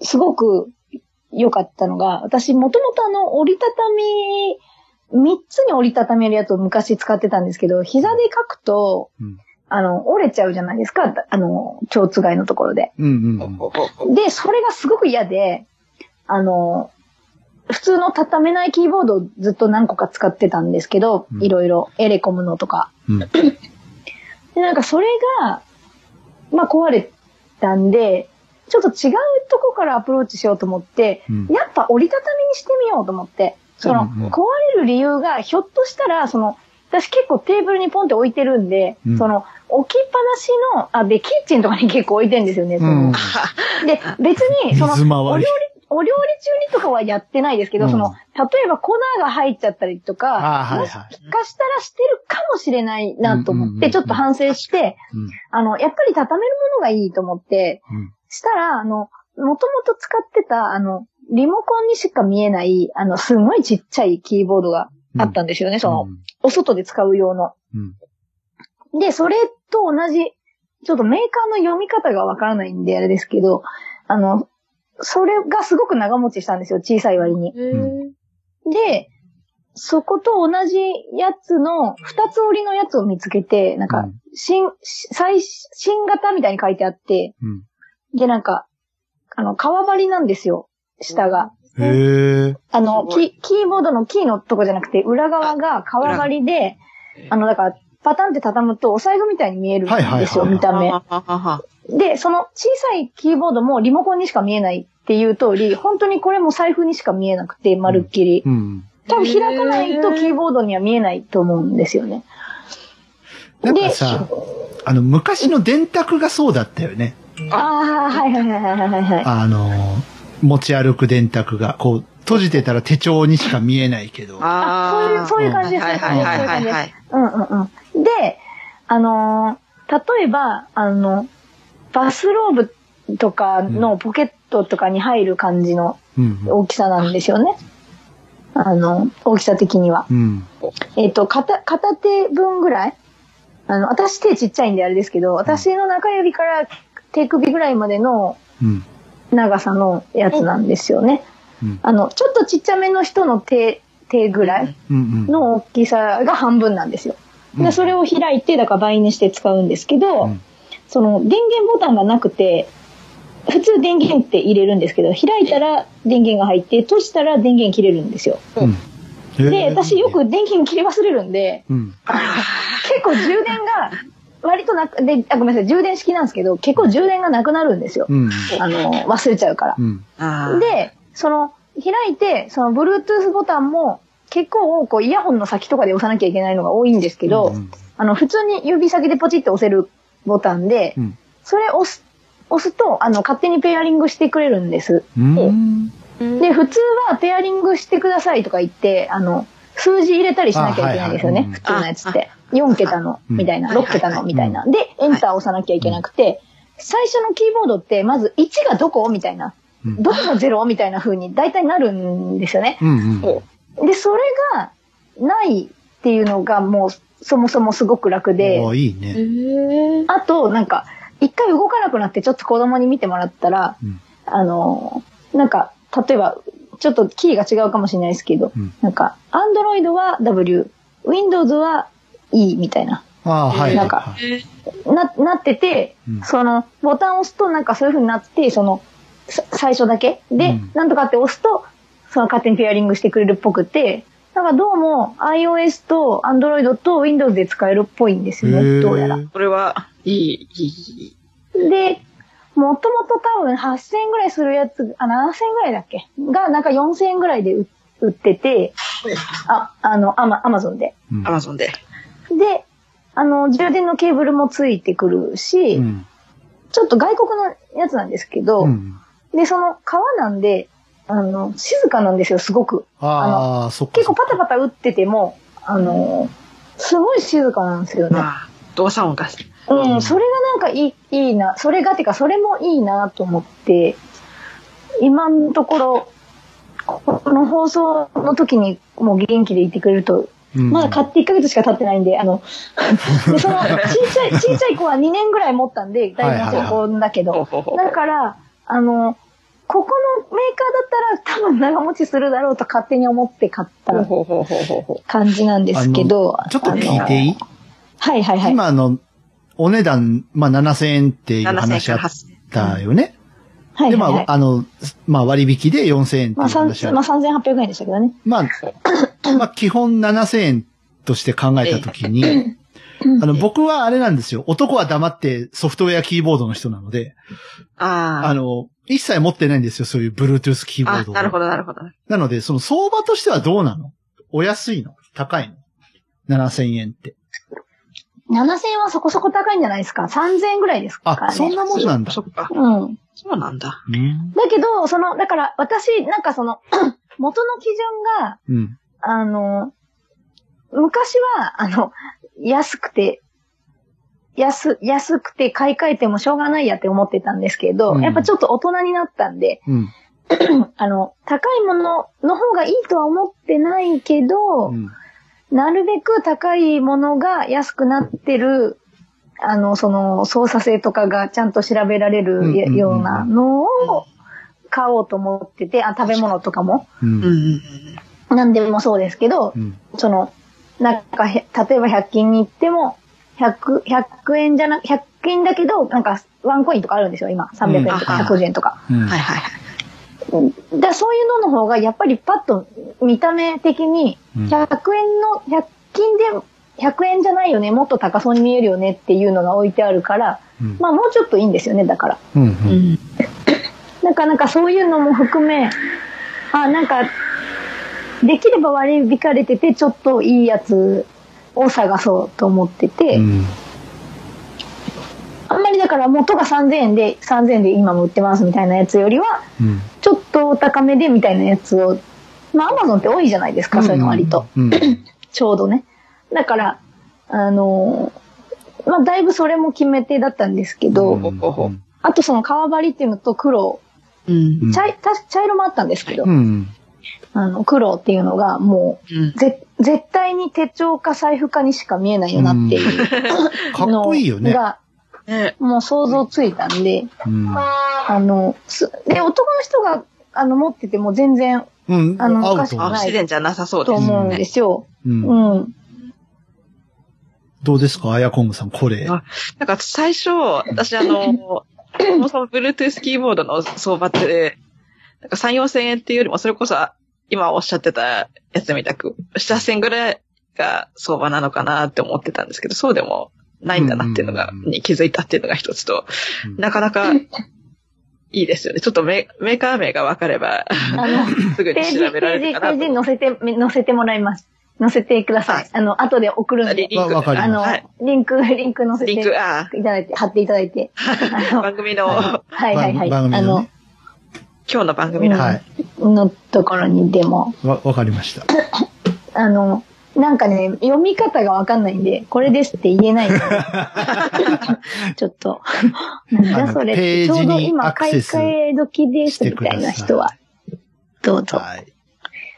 S4: すごく良かったのが、私もともとあの、折りたたみ、三つに折りたためるやつを昔使ってたんですけど、膝で書くと、
S1: うん
S4: あの、折れちゃうじゃないですか、あの、蝶つがいのところで。
S1: うんうん
S3: おおお
S4: で、それがすごく嫌で、あの、普通の畳めないキーボードをずっと何個か使ってたんですけど、
S1: うん。
S4: いろいろ、エレコムのとか。
S1: うん。
S4: で、なんかそれが、まあ壊れたんで、ちょっと違うとこからアプローチしようと思って、
S1: うん。
S4: やっぱ折りたたみにしてみようと思って、その、
S1: うんうん。
S4: 壊れる理由が、ひょっとしたら、その、私結構テーブルにポンって置いてるんで、
S1: うん。
S4: その、置きっぱなしの、あ、で、キッチンとかに結構置いてるんですよね、その。
S1: う <laughs> ん
S4: で、別に、<laughs> その、お料理、お料理中にとかはやってないですけど、
S1: うん。
S4: その、例えば粉が入っちゃったりとか、
S1: はいはい。
S4: もしかしたらしてるかもしれないなと思って、ちょっと反省して、
S1: うん。
S4: あの、やっぱり畳めるものがいいと思って、
S1: うん。
S4: したら、あの、もともと使ってた、あの、リモコンにしか見えない、あの、すごいちっちゃいキーボードがあったんですよね、その、お外で使う用の。
S1: うん。
S4: で、それと同じ、ちょっとメーカーの読み方がわからないんであれですけど、あの、それがすごく長持ちしたんですよ、小さい割に。で、そこと同じやつの、二つ折りのやつを見つけて、なんか
S1: うん、
S4: 新、最、新型みたいに書いてあって、
S1: うん
S4: で、なんか、あの、革張りなんですよ、下が。
S1: うんへえ。
S4: あの、キキーボードのキーのとこじゃなくて、裏側が革張りで、あの、だから、パタンって畳むとお財布みたいに見えるんですよ、
S1: はいはいはいはい
S4: 見た目。で、その小さいキーボードもリモコンにしか見えないっていう通り、本当にこれも財布にしか見えなくて、まるっきり。
S1: うん。
S4: 多分開かないとキーボードには見えないと思うんですよね。
S1: なんかさ、あの、昔の電卓がそうだったよね。
S4: ああ、はいはいはいはいはいはい。
S1: あの、持ち歩く電卓が、こう、閉じてたら手帳にしか見えないけど。
S4: あそういう、そういう感じです。
S3: はいはいはいはいはい。
S4: うんうんうん。で、あのー例えば、あの、バスローブとかのポケットとかに入る感じの
S1: うん。
S4: 大きさなんですよね。あの、大きさ的には。
S1: うん。
S4: えっ、と、片、片手分ぐらいあの、私手ちっちゃいんであれですけど、私の中指から手首ぐらいまでの
S1: うん。
S4: 長さのやつなんですよね。
S1: うん。
S4: あの、ちょっとちっちゃめの人の手、手ぐらい
S1: うん。
S4: の大きさが半分なんですよ。
S1: うん
S4: で、それを開いて、だから倍にして使うんですけど、
S1: うん
S4: その電源ボタンがなくて、普通電源って入れるんですけど、開いたら電源が入って、閉じたら電源切れるんですよ。
S1: うん。
S4: で、私よく電源切り忘れるんで、
S1: うん。
S4: 結構充電が、割となく、で、あ、ごめんなさい、充電式なんですけど、結構充電がなくなるんですよ。
S1: うん。
S4: あの、忘れちゃうから。
S1: うん。
S4: で、その、開いて、その、Bluetooth ボタンも、結構、こう、イヤホンの先とかで押さなきゃいけないのが多いんですけど、
S1: うん
S4: あの、普通に指先でポチって押せるボタンで、
S1: うん
S4: それ押す、押すと、あの、勝手にペアリングしてくれるんです。
S1: うん。
S4: で、普通はペアリングしてくださいとか言って、あの、数字入れたりしなきゃいけないんですよね。
S1: あはいはい
S4: 普通のやつって。4桁の、
S1: うん
S4: みたいな、
S3: はいはい
S4: 6桁の、みたいな。で、エンター押さなきゃいけなくて、最初のキーボードって、まず1がどこ？みたいな。
S1: うん
S4: どこが0みたいな風に大体なるんですよね。
S1: うん。
S4: で、それがないっていうのがもうそもそもすごく楽で、
S1: おーいいね。
S4: あと、なんか、一回動かなくなってちょっと子供に見てもらったら、
S1: うん。
S4: あのーなんか、例えば、ちょっとキーが違うかもしれないですけど、
S1: うん。
S4: なんか、Android は W、Windows は E みたいな、
S1: ああ、はい。
S4: なんか
S1: はい
S4: な、なってて、
S1: うん。
S4: その、ボタンを押すとなんかそういう風になって、その、さ最初だけで、
S1: うん。
S4: なんとかって押すと、その勝手にペアリングしてくれるっぽくて、なんかどうも iOS と Android と Windows で使えるっぽいんですよね、どうやら。
S3: これは、いい、いい。
S4: で、もともと多分8000円ぐらいするやつ、あ、7000円ぐらいだっけ？が、なんか4000円ぐらいで売売ってて、あ、あの、アマ、アマゾンで。
S1: うん
S3: アマゾンで。
S4: で、あの、充電のケーブルもついてくるし、
S1: うん。
S4: ちょっと外国のやつなんですけど、
S1: うん。
S4: で、その革なんで、あの、静かなんですよ、すごく。
S1: ああ、そっか。
S4: 結構パタパタ打ってても、あの、すごい静かなんですよね。
S3: まあ、動作音が。
S4: うん、それがなんかいい、いいな、それがっていうか、それもいいなと思って、今のところ、この放送の時にもう元気でいてくれると、
S1: うん
S4: まだ買って1ヶ月しか経ってないんで、あの、で <laughs> その、小さい、小さい子は2年ぐらい持ったんで、大学生子だけど、だから、あの、ここのメーカーだったら多分長持ちするだろうと勝手に思って買った
S3: ほうほうほうほうほうほ
S4: 感じなんですけど。
S1: ちょっと聞いていい？
S4: はいはいはい。
S1: 今あの、お値段、まあ7000円っていう
S3: う。7000
S1: 話あっ
S3: から8000
S1: たよね。で、
S4: はいはいはい
S1: まあ、あの、まあ割引で4000円って
S4: まあ、三
S1: いう話あ
S4: まあ、3800円でしたけどね。
S1: まあ、<coughs> まあ基本7000円として考えたときに、あの、僕はあれなんですよ。男は黙ってソフトウェアキーボードの人なので、あ
S3: あ
S1: の、一切持ってないんですよ。そういう Bluetooth キーボ
S3: あ。あ
S1: ード、を
S3: なるほど、なるほど。
S1: なので、その相場としてはどうなの？お安いの？高いの ?7000 円って。
S4: 7000円はそこそこ高いんじゃないですか ?3000 円ぐらいですか？らね。
S1: あ、そんなもんなんだ。
S3: そっか。
S4: うん。
S3: そうなんだ。
S1: うん。
S4: だけど、その、だから私、なんかその、<coughs> 元の基準が、
S1: うん。
S4: あの、昔は、あの、安くて、安、安くて買い替えてもしょうがないやって思ってたんですけど、
S1: うん
S4: やっぱちょっと大人になったんで、
S1: うん。<clears throat>
S4: あの、高いものの方がいいとは思ってないけど、
S1: うん。
S4: なるべく高いものが安くなってる、あの、その、操作性とかがちゃんと調べられるようなのを買おうと思ってて、あ、食べ物とかも、
S1: う。
S3: うんんうんうん。
S4: なんでもそうですけど
S1: う、ん。
S4: その、なんかへ、例えば100均に行っても、100、100円じゃな、100円だけど、なんか、ワンコインとかあるんですよ、今。300円とか
S3: うん
S4: 150円とか。
S1: うん。
S3: はいはいはい。
S4: うんだそういうのの方が、やっぱりパッと見た目的に、
S1: うん
S4: 100円の、100均で、100円じゃないよね、もっと高そうに見えるよねっていうのが置いてあるから、
S1: うん
S4: まあもうちょっといいんですよね、だから。
S1: うん。う。
S3: うんん。<laughs>
S4: なんかなんかそういうのも含め、あ、なんか、できれば割り引かれてて、ちょっといいやつを探そうと思ってて、
S1: うん。
S4: あんまりだから元が3000円で、3000円で今も売ってますみたいなやつよりは、
S1: うん。
S4: ちょっとお高めでみたいなやつを、まあアマゾンって多いじゃないですか、そういうの割と。
S1: うん。<laughs>
S4: ちょうどね。だから、あのーまあだいぶそれも決め手だったんですけど、
S3: ほほほ
S4: あとその革張りっていうのと黒、
S3: うん。
S1: うん
S4: 茶茶色もあったんですけど、
S1: うん。
S4: あの黒っていうのがも
S3: うん
S4: う、ぜ、絶対に手帳か財布かにしか見えないよなっていう <laughs>
S1: かっ
S4: の
S1: こいいよね。
S4: が、
S3: ね
S4: もう想像ついたんで、
S1: うん。
S4: あの、すで、男の人が、あの、持ってても全然
S1: うん。
S4: あの
S1: 合うと思う
S3: あ、不自然じゃなさそうです
S4: と思うん
S3: ね。
S4: ですよ。
S1: うん。
S4: うん。
S1: どうですか？アヤコングさん、これ。
S3: あなんか最初、私あの、<laughs> そもそも Bluetooth キーボードの相場って、なんか3、4千円っていうよりも、それこそ今おっしゃってたやつみたく、7、8千ぐらいが相場なのかなって思ってたんですけど、そうでもないんだなっていうのが、
S1: うんうんうん
S3: に気づいたっていうのが一つと、
S1: うん
S3: なかなかいいですよね。ちょっとメメーカー名が分かれば、
S4: あの、<laughs>
S3: すぐ
S4: ページ、
S3: に調べられ
S4: ページ、
S3: るかなと
S4: ページに載せて、め載せてもらいます。載せてくださ
S3: はい
S4: い。あの、後で送るんで。
S3: リンク、
S4: あの
S3: はい、
S4: リンク、リンク載せてい
S3: リンク、あ
S4: ただいて、貼っていただいて。<laughs> あの
S3: あ、番組の、
S4: はいはいはい。
S1: 番組
S4: あの
S1: のね、。
S3: 今日の番組の、
S1: はい。
S4: のところにでも、
S1: わ、わかりました。<laughs>
S4: あの、なんかね、読み方がわかんないんで、これですって言えない。<laughs> ちょっと、なんだそれって、ちょうど今買い替え時ですみたいな人は、どうぞ。
S1: はい。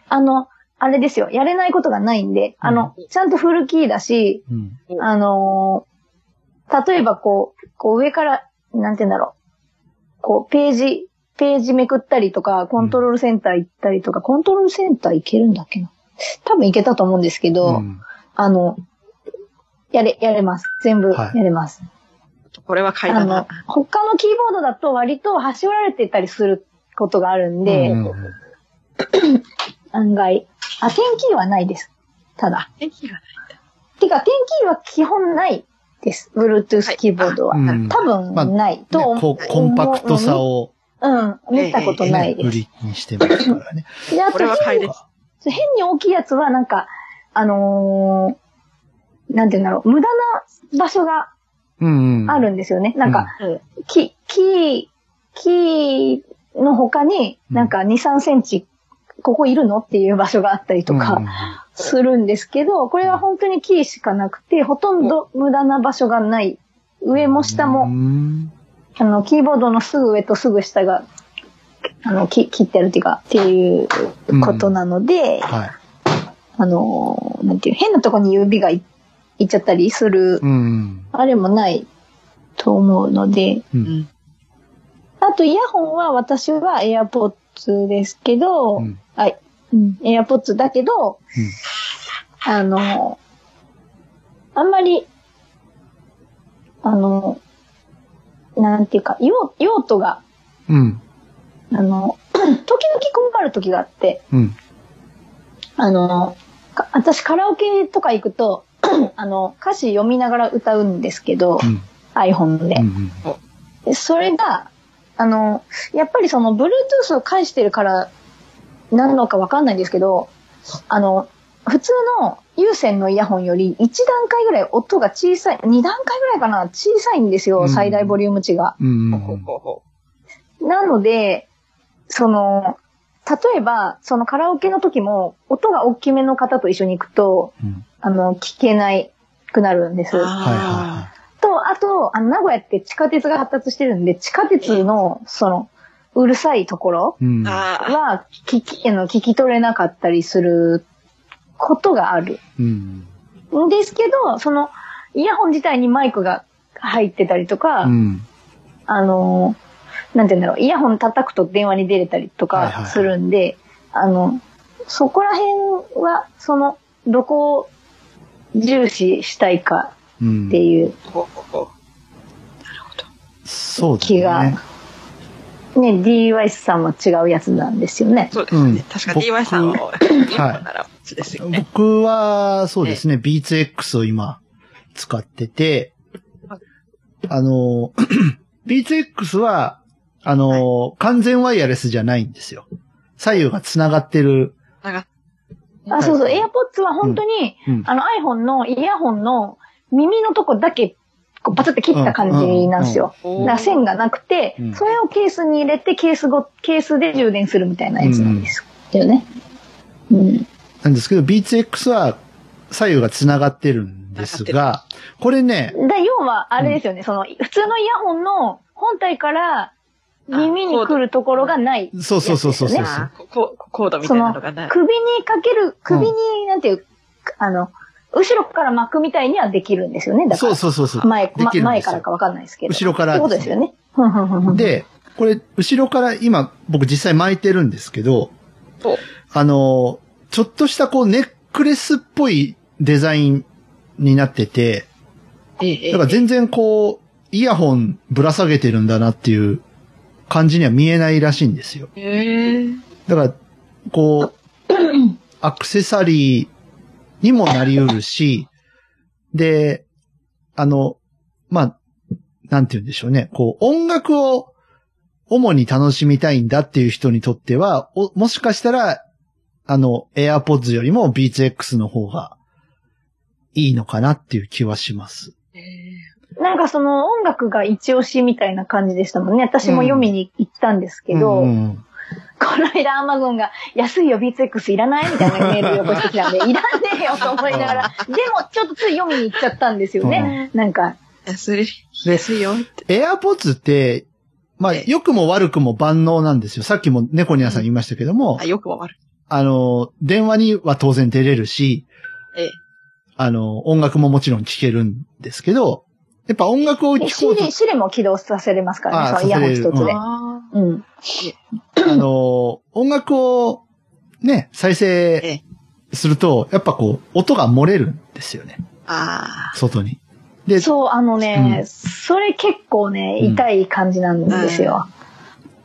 S4: あの、あれですよ、やれないことがないんで、あの、ちゃんとフルキーだし、
S1: うん。
S4: あのー例えばこう、こう上から、なんて言うんだろう、こう、ページ、ページめくったりとか、コントロールセンター行ったりとか、コントロールセンター行けるんだっけな？多分行けたと思うんですけど、
S1: うん
S4: あの、やれ、やれます。全部
S1: はい
S4: やれます。
S3: これは買い
S4: あの
S3: だな。、
S4: 他のキーボードだと割と端折られてたりすることがあるんで、
S1: うん
S4: 案外。あ、点キーはないです。ただ。
S3: 天気が
S4: てか、点キーは基本ないです。Bluetooth キーボードは。
S1: うん
S4: 多分ないと
S1: ねコンパクトさを、
S4: うん、見たことないです。
S1: りにしてますからね。
S4: で、あと
S3: これは買いです。
S4: 変に大きいやつはなんか、あのーなんて言うんだろう、無駄な場所が
S1: うんうん。
S4: あるんですよね。なんか、
S3: うん。
S4: キ、キー、キーの他になんか2、3センチ、ここいるのっていう場所があったりと
S1: うん
S4: かするんですけど、これは本当にキーしかなくて、ほとんど無駄な場所がない。上も下
S1: う
S4: も、
S1: ん
S4: あの、キーボードのすぐ上とすぐ下が、あの、き切ってあるっていうか、っていうことなので、
S1: はい。
S4: あの、なんていう、変なとこに指がいいっちゃったりする、
S1: うん。
S4: あれもないと思うので、
S1: う。
S3: うんん。
S4: あとイヤホンは私は AirPods ですけど、
S1: うん
S4: はい、うん、AirPods だけど、あの、あんまり、あの、なんていうか、用用途が、
S1: うん。
S4: あの、<clears throat> 時々困る時があって、
S1: うん。
S4: あの、か私カラオケとか行くと、<clears throat> あの、歌詞読みながら歌うんですけど、
S1: うん。
S4: iPhone で
S1: う。ん
S4: でそれが、あの、やっぱりその、Bluetooth を介してるから、なのかわかんないんですけど、あの、普通の有線のイヤホンより1段階ぐらい音が小さい、2段階ぐらいかな、小さいんですよ、
S1: うん
S4: 最大ボリューム値が。なので、その、例えば、そのカラオケの時も、音が大きめの方と一緒に行くと、
S1: うん
S4: あの、聞けないくなるんです。と、あと、あの、名古屋って地下鉄が発達してるんで、地下鉄の、その、うるさいところ。は、聞き、あの、聞き取れなかったりすることがある。
S1: うん。
S4: んですけど、その、イヤホン自体にマイクが入ってたりとか、
S1: うん。
S4: あの、なんて言うんだろう、イヤホン叩くと電話に出れたりと
S1: はいはいはい
S4: かするんで、あの、そこら辺は、その、どこを重視したいか
S1: うん
S4: っていう
S3: ほうほうほ
S1: そうだ
S4: 気が、
S1: ね。
S4: ね、DY さんは違うやつなんですよね
S3: う。。そうですね。
S1: うん
S3: 確か DY さんは、
S1: 僕
S3: 日本ならこっちですよね。
S1: 僕は、そうですね、BeatsX を今、使ってて
S3: はい、
S1: あの、<clears throat> BeatsX は、あの、完全ワイヤレスじゃないんですよ。左右が繋がってる。
S4: あ、そうそう、
S1: はい
S4: AirPods は本当に、
S1: うん。
S4: あの iPhone のイヤホンの耳のとこだけ、こうバツって切った感じなんですよ。
S3: お
S4: だから線がなくて、
S1: うん
S4: それをケースに入れて、ケースご、ケースで充電するみたいなやつなんですよね。うん。
S1: なんですけど、BeatsX は左右が繋がってるんですが、これね、
S4: だ要は、あれですよね、その、普通のイヤホンの本体から耳に来るところがない、
S1: そうそうそうそうそう。
S3: コードみたいなのがない。
S4: 首にかける、首に、なんていう、あの、後ろから巻くみたいにはできるんですよね。だか
S1: そう
S4: ら、
S1: そうそうそう。
S4: 前、ま前からかわかんないですけど。
S1: 後ろから
S4: ってことですよね。
S1: で、これ、後ろから今、僕実際巻いてるんですけど、
S3: お
S1: あの、ちょっとしたこうネックレスっぽいデザインになってて、
S3: ええ
S1: だから全然こう、イヤホンぶら下げてるんだなっていう感じには見えないらしいんですよ。
S3: ええ
S1: だから、こう、アクセサリーにもなりうるし、で、あの、まあ、なんて言うんでしょうね。こう、音楽を主に楽しみたいんだっていう人にとっては、おもしかしたら、あの、AirPods よりも BeatsX の方がいいのかなっていう気はします。
S4: なんかその音楽が一押しみたいな感じでしたもんね。私も読みに行ったんですけど、
S1: うん
S4: この間アマゾンが安いよ BeatsX いらないみたいなメールをよこしてきたんで、いらねえよと思いながら、でもちょっとつい読みに行っちゃったんですよね。なんか、
S3: 安い、
S1: で
S3: 安いよって。
S1: AirPods って、まあ、
S3: ええ
S1: 良くも悪くも万能なんですよ。さっきも猫ニャンさん言いましたけども、
S3: あ、よくも悪い。
S1: あの、電話には当然出れるし、
S3: ええ。
S1: あの、音楽ももちろん聴けるんですけど、やっぱ音楽を聴こうと
S4: シリ、、シリも起動させれますからね、
S1: あ
S4: そのイヤホン一つで。
S3: あ
S4: うん。
S1: あの、音楽をね、再
S3: え
S1: 生すると、やっぱこう、音が漏れるんですよね。
S3: あ
S1: 外に。で、
S4: そう、あのね、
S1: うん
S4: それ結構ね、
S1: うん
S4: 痛い感じなんですよ。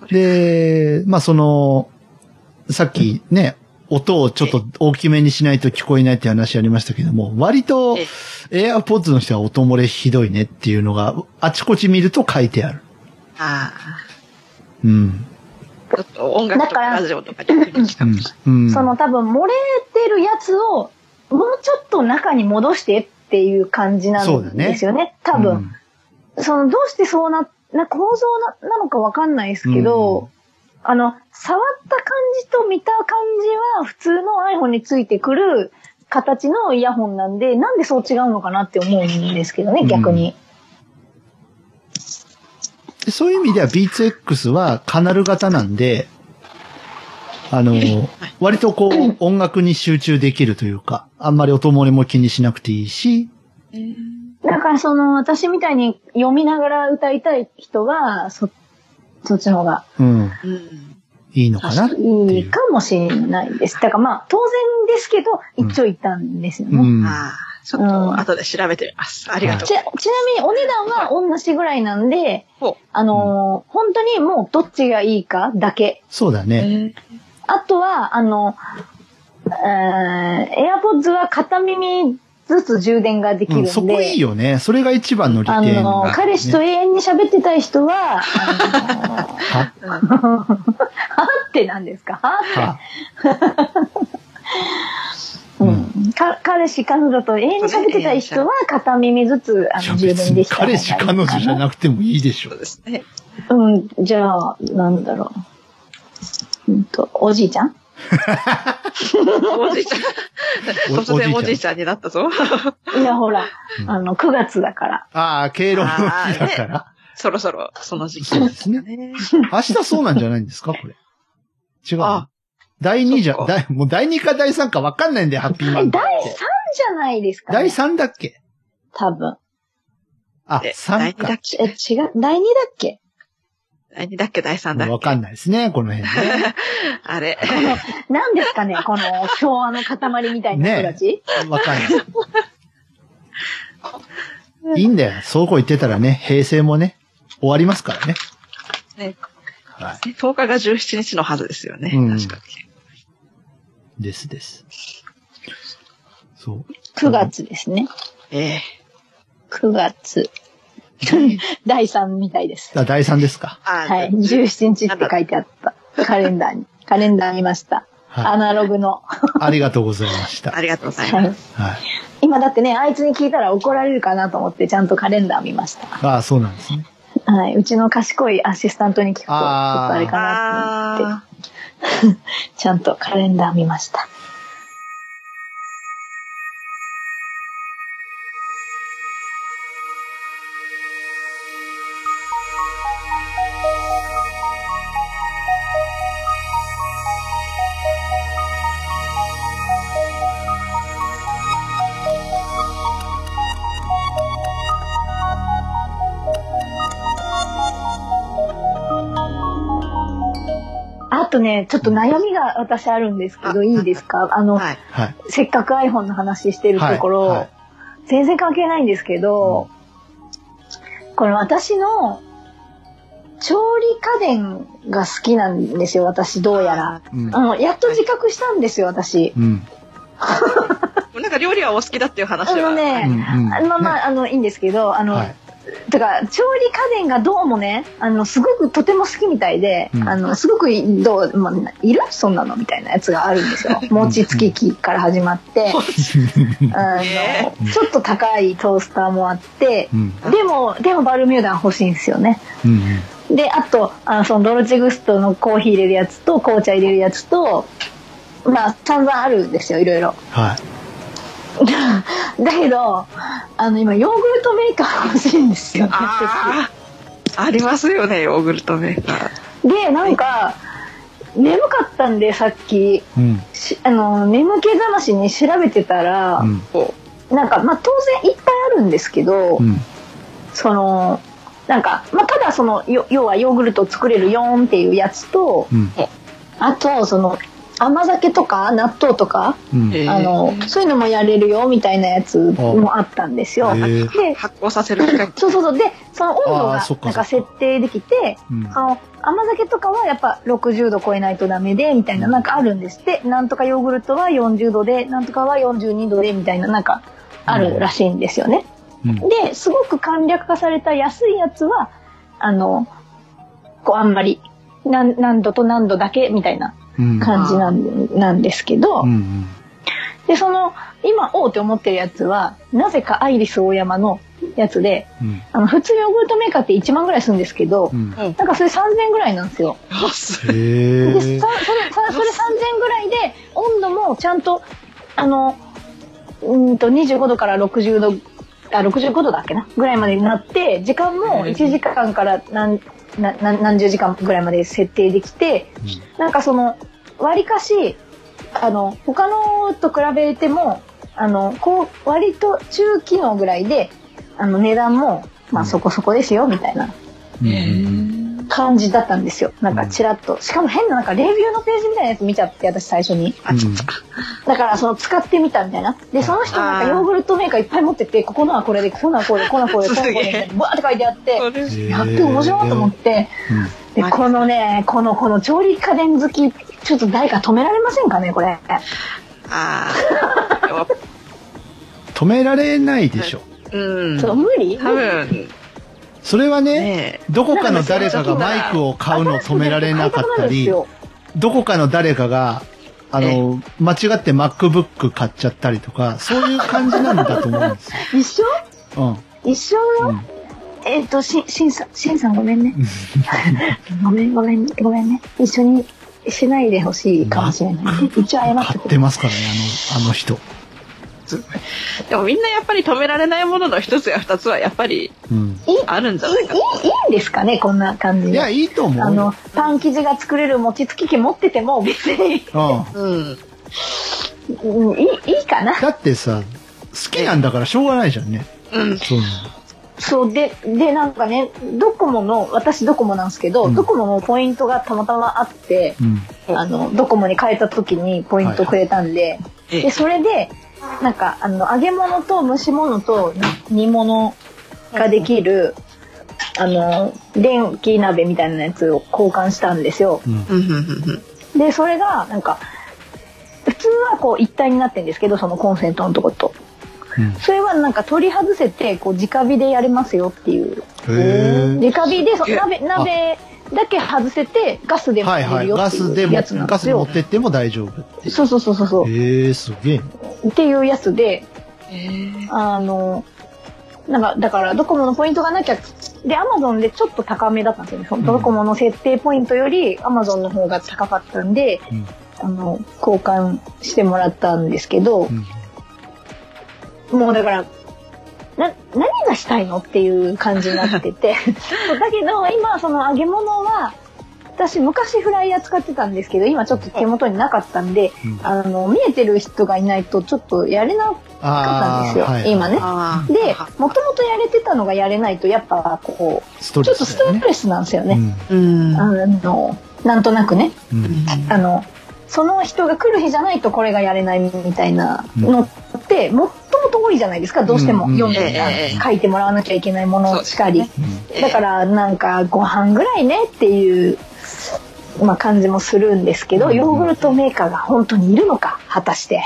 S1: で、まあその、さっきね、音をちょっと大きめにしないと聞こえないって話ありましたけども、割と
S3: え
S1: AirPods の人は音漏れひどいねっていうのが、あちこち見ると書いてある。
S3: あ。あ
S1: うん。
S3: あ。ちょっと音楽とかラジオとかに聞
S1: うん。
S4: その多分漏れてるやつを、もうちょっと中に戻してっていう感じなん。ですよね。多分。その、どうしてそうな、な構造ななのかわかん。ないですけど、あの、触った感じと見た感じは普通の iPhone についてくる形のイヤホンなん。で、なん。でそう違うのかなって思うん。ですけどね、逆に。
S1: でそういう意味では BeatsX はカナル型なんで、あの、割とこう音楽に集中できるというか、あんまり音漏れも気にしなくていいし。
S4: だからその、私みたいに読みながら歌いたい人は、そ、そっちの方が
S1: うん、
S3: うん。
S1: いいのかなって
S4: い
S1: い。
S4: いうかもしれないです。だからまあ、当然ですけど、一長一短ですよね。
S1: うん。
S3: ああ。ちょっと後で調べてみます。ありがとう
S4: ち。ちなみにお値段は同じぐらいなんで、
S3: ほ
S4: あのー本当にもうどっちがいいかだけ。
S1: そうだ
S3: う
S1: ね。
S4: あとは、あの、えー、AirPods は片耳ずつ充電ができるんで。
S1: うん、そこいいよね。それが一番の利
S4: あ
S1: 点。
S4: の、彼氏と永遠に喋ってたい人は、
S1: は
S4: あの、<laughs> はって何ですか？はって。
S1: は
S4: うん。か彼氏、彼女と永遠に喋ってたい人は、片耳ずつ、あの、充電できた
S1: 彼氏、彼女じゃなくてもいいでしょ
S3: そう。ですね。
S4: うん、じゃあ、なんだろう。うんと、おじいちゃん？
S3: おじいちゃん。
S1: お
S3: 突然お
S1: おじいち
S3: ゃんになったぞ。
S4: いや、ほら
S1: うん、
S4: あの、9月だから。
S1: ああ、敬老の日だから。
S3: そろそろ、その時期
S1: そうですね。
S3: ね。
S1: 明日そうなんじゃないんですかこれ。違う。第2じゃもう第2か第3か分かんないんだよ、ハッピーマ
S4: え、
S1: ンデー
S4: 第3
S1: って。
S4: じゃないですか、ね。
S1: 第3だっけ？
S4: 多分。
S1: あ、
S3: え
S1: 3
S3: 第2だ
S1: か
S3: っ。
S4: え、
S3: け
S4: 違う、第2だっけ？
S3: 第2だっけ？第3だっけ
S1: 分かんないですね、この辺ね。<laughs>
S3: あれ。
S4: この、何ですかねこの昭和の塊みたいな人たち、
S1: 分かんない。<laughs> いいんだよ。そうこう言ってたらね、平成もね、終わりますからね。
S3: ね
S1: はい。
S3: 10日が17日のはずですよね。
S1: うん
S3: 確か
S1: ですです。そう。
S4: ?9 月ですね。
S3: に。ええ
S4: 9月。<laughs> 第3みたいです。
S1: あ、第3ですか。
S3: あ
S4: はい。17日って書いてあった。カレンダーに。カレンダー見ました。ア
S1: は
S4: ナログの。
S1: い。ありがとうございました。
S3: ありがとうござい
S4: はい
S3: ます。
S1: はい。
S4: 今だってね、あいつに聞いたら怒られるかなと思ってちゃんとカレンダー見ました。
S1: ああ、そうなんですね。
S4: はい。うちの賢いアシスタントに聞くと、ちょっと
S1: あ
S4: れかなと思って、
S3: あ <laughs>
S4: ちゃんとカレンダー見ました。ね、ちょっと悩みが私あるんですけど、
S3: あ
S4: いいですか？あの、
S3: はい。
S1: はい。
S4: せっかく iPhone の話してるところ、
S1: はいはい
S4: 全然関係ないんですけど、この私の調理家電が好きなんですよ、私どうやら。
S1: うん
S4: あ。の、やっと自覚したんですよ、私。
S1: うん。<laughs>
S3: なんか料理はお好きだっていう話は。
S1: うん。
S4: あのね、
S1: うん。
S4: あのまあ、あの、いいんですけど、あの、
S1: はい。
S4: てか、調理家電がどうもね、あの、すごくとても好きみたいで、
S1: うん
S4: あの、すごくいどう、まあ、いる？そんなのみたいなやつがあるんですよ。餅つき機から始まって、あ
S3: ね
S4: の、ちょっと高いトースターもあって
S1: う、ん。
S4: でも、でもバルミューダ欲しいんですよね。
S1: うん。
S4: で、あと、あの、そのドルチグストのコーヒー入れるやつと、紅茶入れるやつと、まあ、散々あるんですよ、いろいろ。
S1: はい。<laughs>
S4: だけど、あの、今、ヨーグルトメーカー欲しいんですよね。
S3: ああ、ありますよね、ヨーグルトメーカー。
S4: で、なんか、眠かったんで、さっき、
S1: うん。
S4: しあの、眠気覚ましに調べてたら、
S1: うん。
S3: こ
S4: なんか、まあ、当然いっぱいあるんですけど、
S1: うん。
S4: その、なんか、まあ、ただその、よ要はヨーグルトを作れるよーんっていうやつと、
S1: うん。
S4: あと、その、甘酒とか納豆とか、
S1: うん。
S3: えー
S4: あの、そういうのもやれるよみたいなやつもあったんですよ。で、
S3: 発酵させる。
S4: そうそうそう。で、その温度がなんか設定できて、
S1: うん
S4: あの、甘酒とかはやっぱ60度超えないとダメで、みたいななんかあるんですって。なんとかヨーグルトは40度で、なんとかは42度で、みたいななんかあるらしいんですよね。
S1: うん。
S4: で、すごく簡略化された安いやつは、あの、こうあんまり、何何度と何度だけみたいな
S1: うん。
S4: 感じなんなんですけど、
S1: うん。
S4: で、その、今、おうって思ってるやつは、なぜかアイリス大山のやつで、
S1: うん。
S4: あの、普通ヨーグルトメーカーって1万ぐらいするんですけど、
S1: うん。
S4: なんかそれ3000ぐらいなんですよ。
S1: へ
S4: で、そそれ、
S1: え。
S4: それそれ3000ぐらいで、温度もちゃんと、あの、うーんと25度から60度、あ、65度だっけな？ぐらいまでになって、時間も1時間から何、なな何十時間ぐらいまで設定できて、なんかその、割かし、あの、他のと比べても、あの、こう、割と中機能ぐらいで、あの、値段も、まあそこそこですよ、みたいな。
S1: うん。
S4: 感じだったんですよ。なんかチラッと。しかも変ななんかレビューのページみたいなやつ見ちゃって、私最初に。
S3: あ、ちょっと。
S4: だからその使ってみたみたいな。で、その人なんかヨーグルトメーカーいっぱい持ってて、ここのはこれで、ここのはこれで、ここのはこれで、ここのはこれで、バーって書いてあって、やって面白いと思って、で、このね、この、この調理家電好き、ちょっと誰か止められませんかね、これ。
S3: ああ。
S1: 止められないでしょ。
S3: うん。
S4: 無理
S3: 多分、
S1: それはね、
S3: ね
S1: どこかの誰かがマイクを買うのを止められなかったり、どこかの誰かが、あの、間違って MacBook 買っちゃったりとか、そういう感じなんだと思うんですよ。<laughs>
S4: 一緒？
S1: うん。
S4: 一緒よ？
S1: うん
S4: えっ、と、し、しんさん、しんさんごめんね。<laughs> ごめん、ごめん、ごめんね。一緒にしないでほしいかもしれない。一応謝
S1: 買
S4: ってくれ。
S1: ってますからね、あの、あの人。
S3: でもみんなやっぱり止められないものの一つや二つはやっぱりあるんじゃないか
S4: いいいいんですかねこんな感じで。
S1: いや、いいと思うよ。
S4: あの、パン生地が作れる餅つき機持ってても別に、
S1: うん。
S3: うん。
S4: うんいい、いいかな。
S1: だってさ、好きなんだからしょうがないじゃんね。
S3: うん。
S1: そう
S4: そうで、で、なんかね、ドコモの、私ドコモなんですけど、
S1: うん
S4: ドコモのポイントがたまたまあって、
S1: うん。
S4: あの、ドコモに変えた時にポイントくれたんで、
S3: え
S4: で、それで、なんか、あの、揚げ物と蒸し物と煮物ができる、あの、電気鍋みたいなやつを交換したんですよ。で、それが、なんか、普通はこう一体になってるんですけど、そのコンセントのとこと。
S1: うん。
S4: それはなんか取り外せて、こう直火でやれますよっていう。
S1: へ
S4: 直火で、鍋、鍋だけ外せて、ガスで
S1: え。
S4: も
S1: はいはい。
S4: 入るよって
S1: ガスでも、
S4: いうやつなんで
S1: ガスで持。ってっても大丈夫って。
S4: そうそうそうそうそう。
S1: へえ、すげえ。
S4: っていうやつで、
S3: え
S4: あの、なんか、だから、ドコモのポイントがなきゃ、で、アマゾンでちょっと高めだったんですよね。そのドコモの設定ポイントより、アマゾンの方が高かったんで、
S1: うん。
S4: あの、交換してもらったんですけど
S1: う、ん。
S4: もうだから、な、何がしたいのっていう感じになってて。そ <laughs> うだけど、今、その揚げ物は、私昔フライヤー使ってたんですけど、今ちょっと手元になかったんで、
S1: うん
S4: あの、見えてる人がいないとちょっとやれなかったんですよ、
S1: はい
S4: 今ね。で、もともとやれてたのがやれないと、やっぱこ
S1: スト
S4: う、ちょっとス。トレスなんですよね。
S3: うん。
S4: あの、なんとなくね。
S1: うん。うん。
S4: あの、その人が来る日じゃないとこれがやれないみたいなのって、もっともと多いじゃないですか、どうしても
S1: うん。
S4: 読んで、書いてもらわなきゃいけないものしかり。
S1: うん。
S4: だから、なんか、ご飯ぐらいねっていう、まあ、感じもするんですけど、
S1: うん。
S4: ヨーグルトメーカーが本当にいるのか、果たして。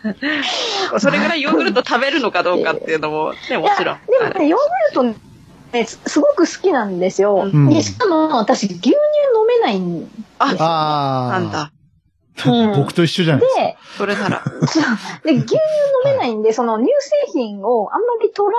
S4: <laughs>
S3: それぐらいヨーグルト食べるのかどうかっていうのも、ね、もちろん。
S4: でもね、ヨーグルトね、すすごく好きなんですよ。
S1: うん
S4: で、しかも私、牛乳飲めないんで、
S3: あ、
S1: ああ。
S3: なんだ。
S4: う <laughs> ん
S1: 僕と一緒じゃないですか。
S3: それなら。
S4: で、牛乳飲めないんで、その乳製品をあんまり取ら、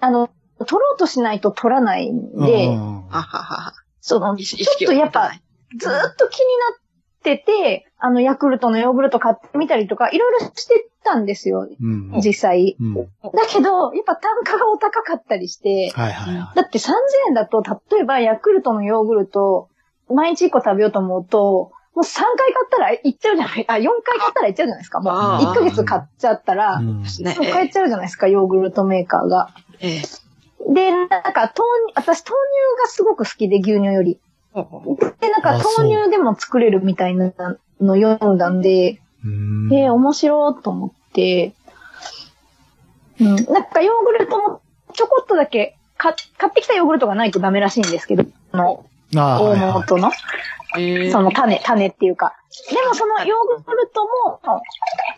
S4: あの、取ろうとしないと取らないんで、
S1: うん
S3: あははは。
S4: その、
S3: 意
S4: ち
S3: 識
S4: ょっとやっぱ、ずーっと気になってて、あの、ヤクルトのヨーグルト買ってみたりとか、いろいろしてたんですよ、
S1: うん。
S4: 実際。
S1: うん。
S4: だけど、やっぱ単価がお高かったりして、
S1: はいはいは
S4: だって3000円だと、例えばヤクルトのヨーグルト、毎日1個食べようと思うと、もう3回買ったらいっちゃうじゃない、あ、4回買ったらいっちゃうじゃないですか。もう
S3: あー
S4: 1ヶ月買っちゃったら、
S1: い。う
S4: 買えちゃうじゃないですか、ヨーグルトメーカーが。
S3: ええ。
S4: で、なんか豆乳、私豆乳がすごく好きで、牛乳より。で、なんか豆乳でも作れるみたいなの読んだんで、
S1: うん。
S4: えー、面白いと思って、うん、なんかヨーグルトもちょこっとだけか買ってきたヨーグルトがないとダメらしいんですけど、あの、大
S1: あーはいはい。
S4: その種、種っていうか。でもそのヨーグルトも、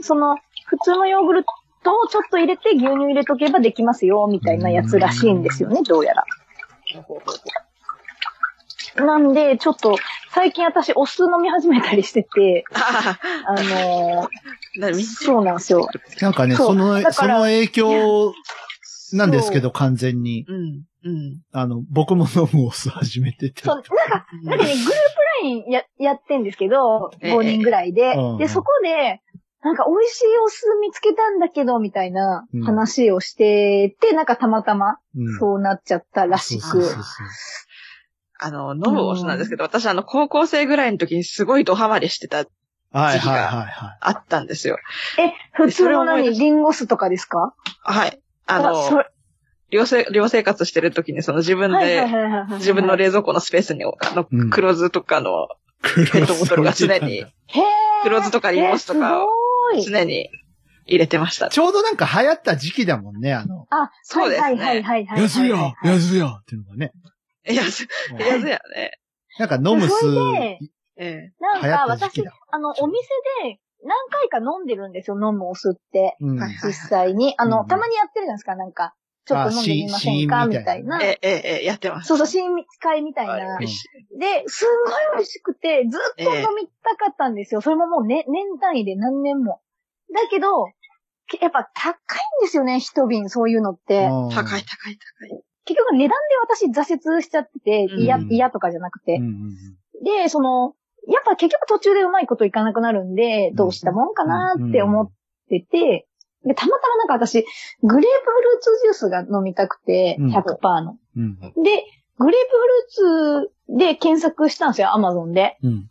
S4: その普通のヨーグルトをちょっと入れて牛乳入れとけばできますよ、みたいなやつらしいんですよね、どうやら。なんで、ちょっと、最近私お酢飲み始めたりしてて、
S3: あ
S4: あのーそうなんですよ。
S1: なんかね、
S4: そ
S1: の、その影響なんですけど、完全に。
S3: うん、うん。
S1: あの、僕も飲むお酢始めてて。
S4: そう、なんか、なんかね、グループラインや、やってんですけど、
S3: ええ
S4: 5人ぐらいで。
S1: うん
S4: で、そこで、なんか美味しいお酢見つけたんだけど、みたいな
S1: うん
S4: 話をしてて、なんかたまたま
S1: うん
S4: そうなっちゃったらしく
S1: そうそう。そう
S3: あの、飲むお酢なんですけど、私あの、高校生ぐらいの時にすごいドハマりしてた、
S1: はい
S3: 時期が
S1: はいはいは
S3: あったんですよ。
S4: え、普通の何？リンゴ酢とかですか？
S3: はい。あの、寮生、寮生活してる時にその自分で。自分の冷蔵庫のスペースに、あの
S1: うん、
S3: 黒酢とかの、
S1: い。
S3: ペットボトルが常に黒酢とかリンゴ酢とかを。常に入れてました。
S1: ちょうどなんか流行った時期だもんね、あの。
S4: あ、
S3: そうですね
S4: はいはいはいはいはい。
S1: 安いよ
S4: はい
S1: 安いよっていうのがね。
S3: いや、す、
S1: うん
S3: いや、ね。
S1: なんか飲む酢、
S4: それで
S3: ええ。
S4: なんか私
S1: だ、
S4: あの、お店で何回か飲んでるんですよ、飲むお酢って。実際に。あの、
S1: うん
S4: たまにやってるじゃないですか、なんか、ちょっと飲んでみませんか？
S1: あ
S4: み
S1: たいな。
S3: え、え、え、やってます。
S4: そうそう、新密会みたいな。で、すんごい美味しくて、ずっと飲みたかったんですよ。それももう、ね、年単位で何年も。だけど、けやっぱ高いんですよね、一瓶、そういうのって。
S1: うん
S3: 高い、高い、高い。
S4: 結局値段で私挫折しちゃってて、
S3: うん
S4: 嫌、嫌とかじゃなくて
S1: うん。うん
S4: で、その、やっぱ結局途中でうまいこといかなくなるんで、どうしたもんかなって思ってて、で、たまたまなんか私、グレープフルーツジュースが飲みたくて、
S1: うん
S4: 100%の。
S1: うん。
S4: で、グレープフルーツで検索したんですよ、アマゾンで。
S1: うん。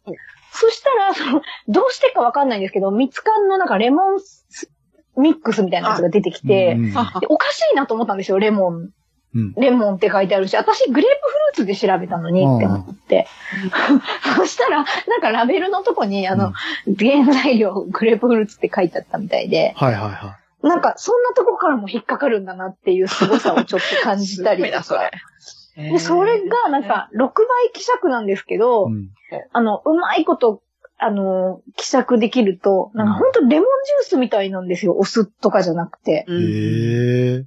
S4: そしたら、その、どうしてかわかんないんですけど、蜜柑のなんかレモンスミックスみたいなやつが出てきて、
S1: うん
S4: おかしいなと思ったんですよ、レモン。
S1: うん。
S4: レモンって書いてあるし、私グレープフルーツで調べたのにって思って。<laughs> そしたら、なんかラベルのとこに、あの、原材料グレープフルーツって書いてあったみたいで、
S1: はいはいは
S4: なんかそんなとこからも引っかかるんだなっていう凄さをちょっと感じたりと
S3: すごいな、それ
S4: か。<laughs> で、それがなんか6倍希釈なんですけど、
S1: い。うん。
S4: あの、うまいこと、あの、希釈できると、なんかほんとレモンジュースみたいなんですよ。お酢とかじゃなくて。
S3: うん
S1: へえ。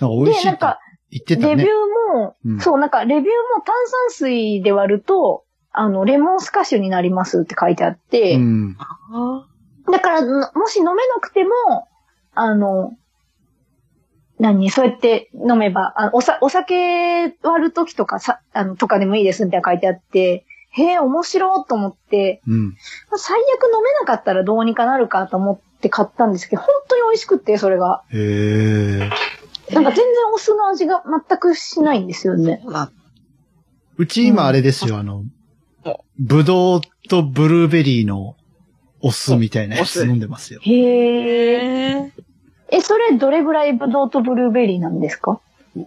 S1: なんか美味しい
S4: で、なんか、
S1: 言ってた
S4: レビュー
S1: ね。
S4: も、
S1: うん
S4: そう、なんか、レビューも炭酸水で割ると、あの、レモンスカッシュになりますって書いてあって、
S1: うん。
S3: あ
S4: だから、のもし飲めなくても、あの、何そうやって飲めば、あおさ、お酒割るときとかさ、あの、とかでもいいですみたいな書いてあって、へえ、面白いと思って、
S1: うん。
S4: まあ最悪飲めなかったらどうにかなるかと思って買ったんですけど、本当に美味しくって、それが。
S1: へえ。
S4: なんか全然お酢の味が全くしないんですよね。
S3: そうなん
S1: うち今あれですよ、あの
S3: お、
S1: ぶどうとブルーベリーのお酢みたいなや
S3: お酢。
S1: つ飲んでますよ。
S4: へえ。
S3: へ
S4: え、それどれぐらいブドウとブルーベリーなんですか？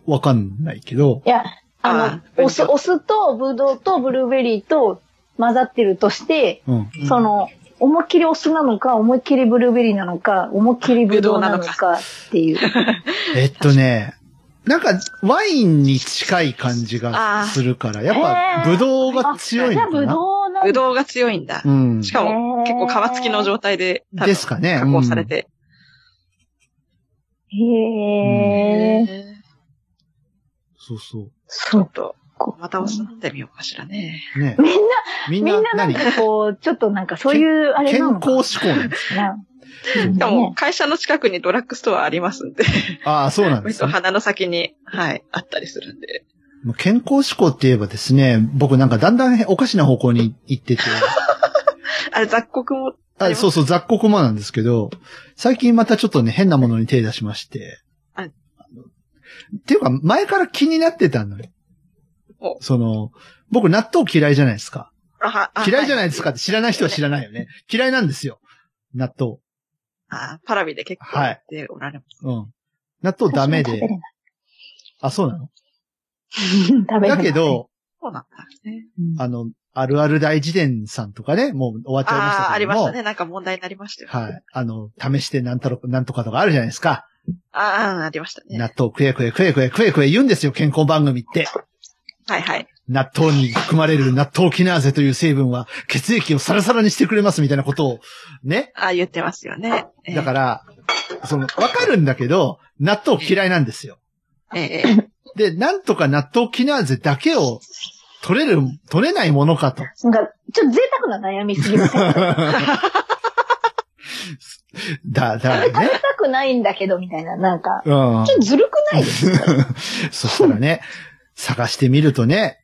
S1: わかんないけど、
S4: いや、あ
S3: あ
S4: の、お酢、お酢とブドウとブルーベリーと混ざってるとして、
S1: うん。
S3: うん。
S4: その、思いっきりお酢なのか、思いっきりブルーベリーなのか、思いっきりブドウなのかっていう。<laughs>
S1: えっとね、なんか、ワインに近い感じがするから、やっぱ、
S4: へー
S1: ぶどうが強い
S4: じゃあブ
S1: のかな。
S4: ドウなん
S3: ぶどうが強いんだ
S1: う。ん。
S3: しかも、結構皮付きの状態で、
S1: ですかね。
S3: 加工されて。
S4: へえ。
S3: へ
S1: そうそ
S4: そう。
S3: と、またお酢飲んでみようかしらね。
S1: う。ね。
S4: みんな、
S1: みんな
S4: みんななん
S1: 何？
S4: かこう、ちょっとなんかそういうあれ
S1: 健
S4: なのか
S1: 康志向なんです
S4: な。
S3: しかも、
S4: ね
S3: 会社の近くにドラッグストアありますんで、
S1: ああ、そうなんですね。
S3: 鼻の先に、はい、あったりするんで。
S1: もう健康志向って言えばですね、僕なんかだんだんおかしな方向に行ってて、<laughs>
S3: あれ、雑穀も、あ
S1: そうそう、雑穀馬なんですけど、最近またちょっとね、変なものに手出しまして。っていうか、前から気になってたのよ
S3: お。
S1: その、僕納豆嫌いじゃないですか。
S3: あはあ
S1: 嫌いじゃない
S3: は
S1: ですかって知らない人は知らないよね。<laughs> 嫌いなんですよ。納豆。
S3: あパラビで結構
S1: はい
S3: やっておられます。
S1: うん。納豆ダメで。あ、そうなの？<laughs>
S4: 食べれない
S1: だけ、ど、
S3: そうなんだね。
S4: うん
S1: あの、あるある大自伝さんとかね、もう終わっちゃいましたけども。
S3: ああ、ありましたね。なんか問題になりましたよ。
S1: はい。あの、試してなんとか、なんとかとかあるじゃないですか。
S3: ああ、ありましたね。
S1: 納豆食え食え食え食え食え食え言うんですよ、健康番組って。
S3: はいはい。
S1: 納豆に含まれる納豆キナーゼという成分は血液をサラサラにしてくれますみたいなことを、ね。
S3: ああ、言ってますよね。ええ
S1: だから、その、わかるんだけど、納豆嫌いなんですよ。
S3: ええええ
S1: で、なんとか納豆キナーゼだけを取れる、取れないものかと。
S4: なんか、ちょっと贅沢な悩みすぎません
S1: だ、だ
S4: 食べ
S1: ね。
S4: たくないんだけど、みたいな、なんか、
S1: うん
S4: ちょっとずるくないです <laughs>
S1: そしたらね、探してみるとね、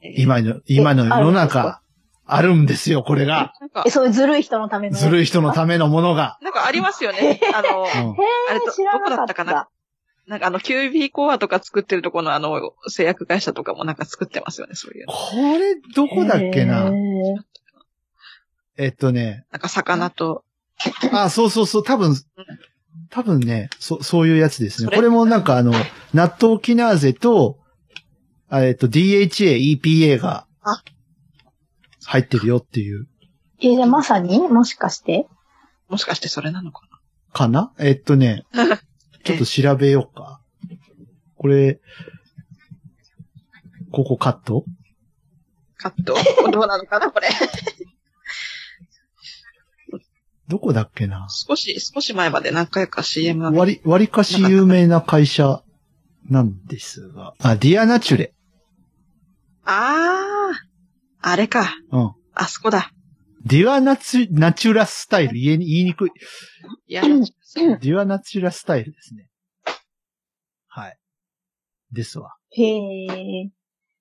S3: ええ
S1: 今の、今の世の中
S4: か、
S1: あるんですよ、これが。
S3: なんか。
S4: え、、そういうずるい人のための。
S1: ずるい人のためのものが。
S3: なんかありますよね。あの、
S1: うん。
S3: あれど、
S4: 知らなかった。
S3: どこだったかななんかあの、QB コアとか作ってるところのあの、製薬会社とかもなんか作ってますよね、そういうの。
S1: これ、どこだっけ
S4: へ
S1: な
S4: ー。
S1: えっとね、
S3: なんか魚と、
S1: あ、そうそうそう、多分、多分ね、そ、そういうやつですね。これもなんかあの、納豆キナーゼと、あえっと、DHA、EPA が
S3: あ、
S1: 入ってるよっていう、
S4: え、じゃあまさに？もしかして？
S3: もしかしてそれなのか
S1: かな？えっとね、<laughs> ちょっと調べようか。これ、ここカット？
S3: なカット？どうなのかな、これ？<laughs>
S1: どこだっけな？
S3: 少し、少し前まで何回か CM が。
S1: 割り、割かし有名な会社なんですが。あ、ディアナチュレ。
S3: あー、あれか。
S1: うん。
S3: あそこだ。
S1: ディアナチュ、ナチュラスタイル。言えに、言いにくい。
S3: いや、
S1: デュアナチュラスタイルですね。はい。ですわ。
S4: へえ。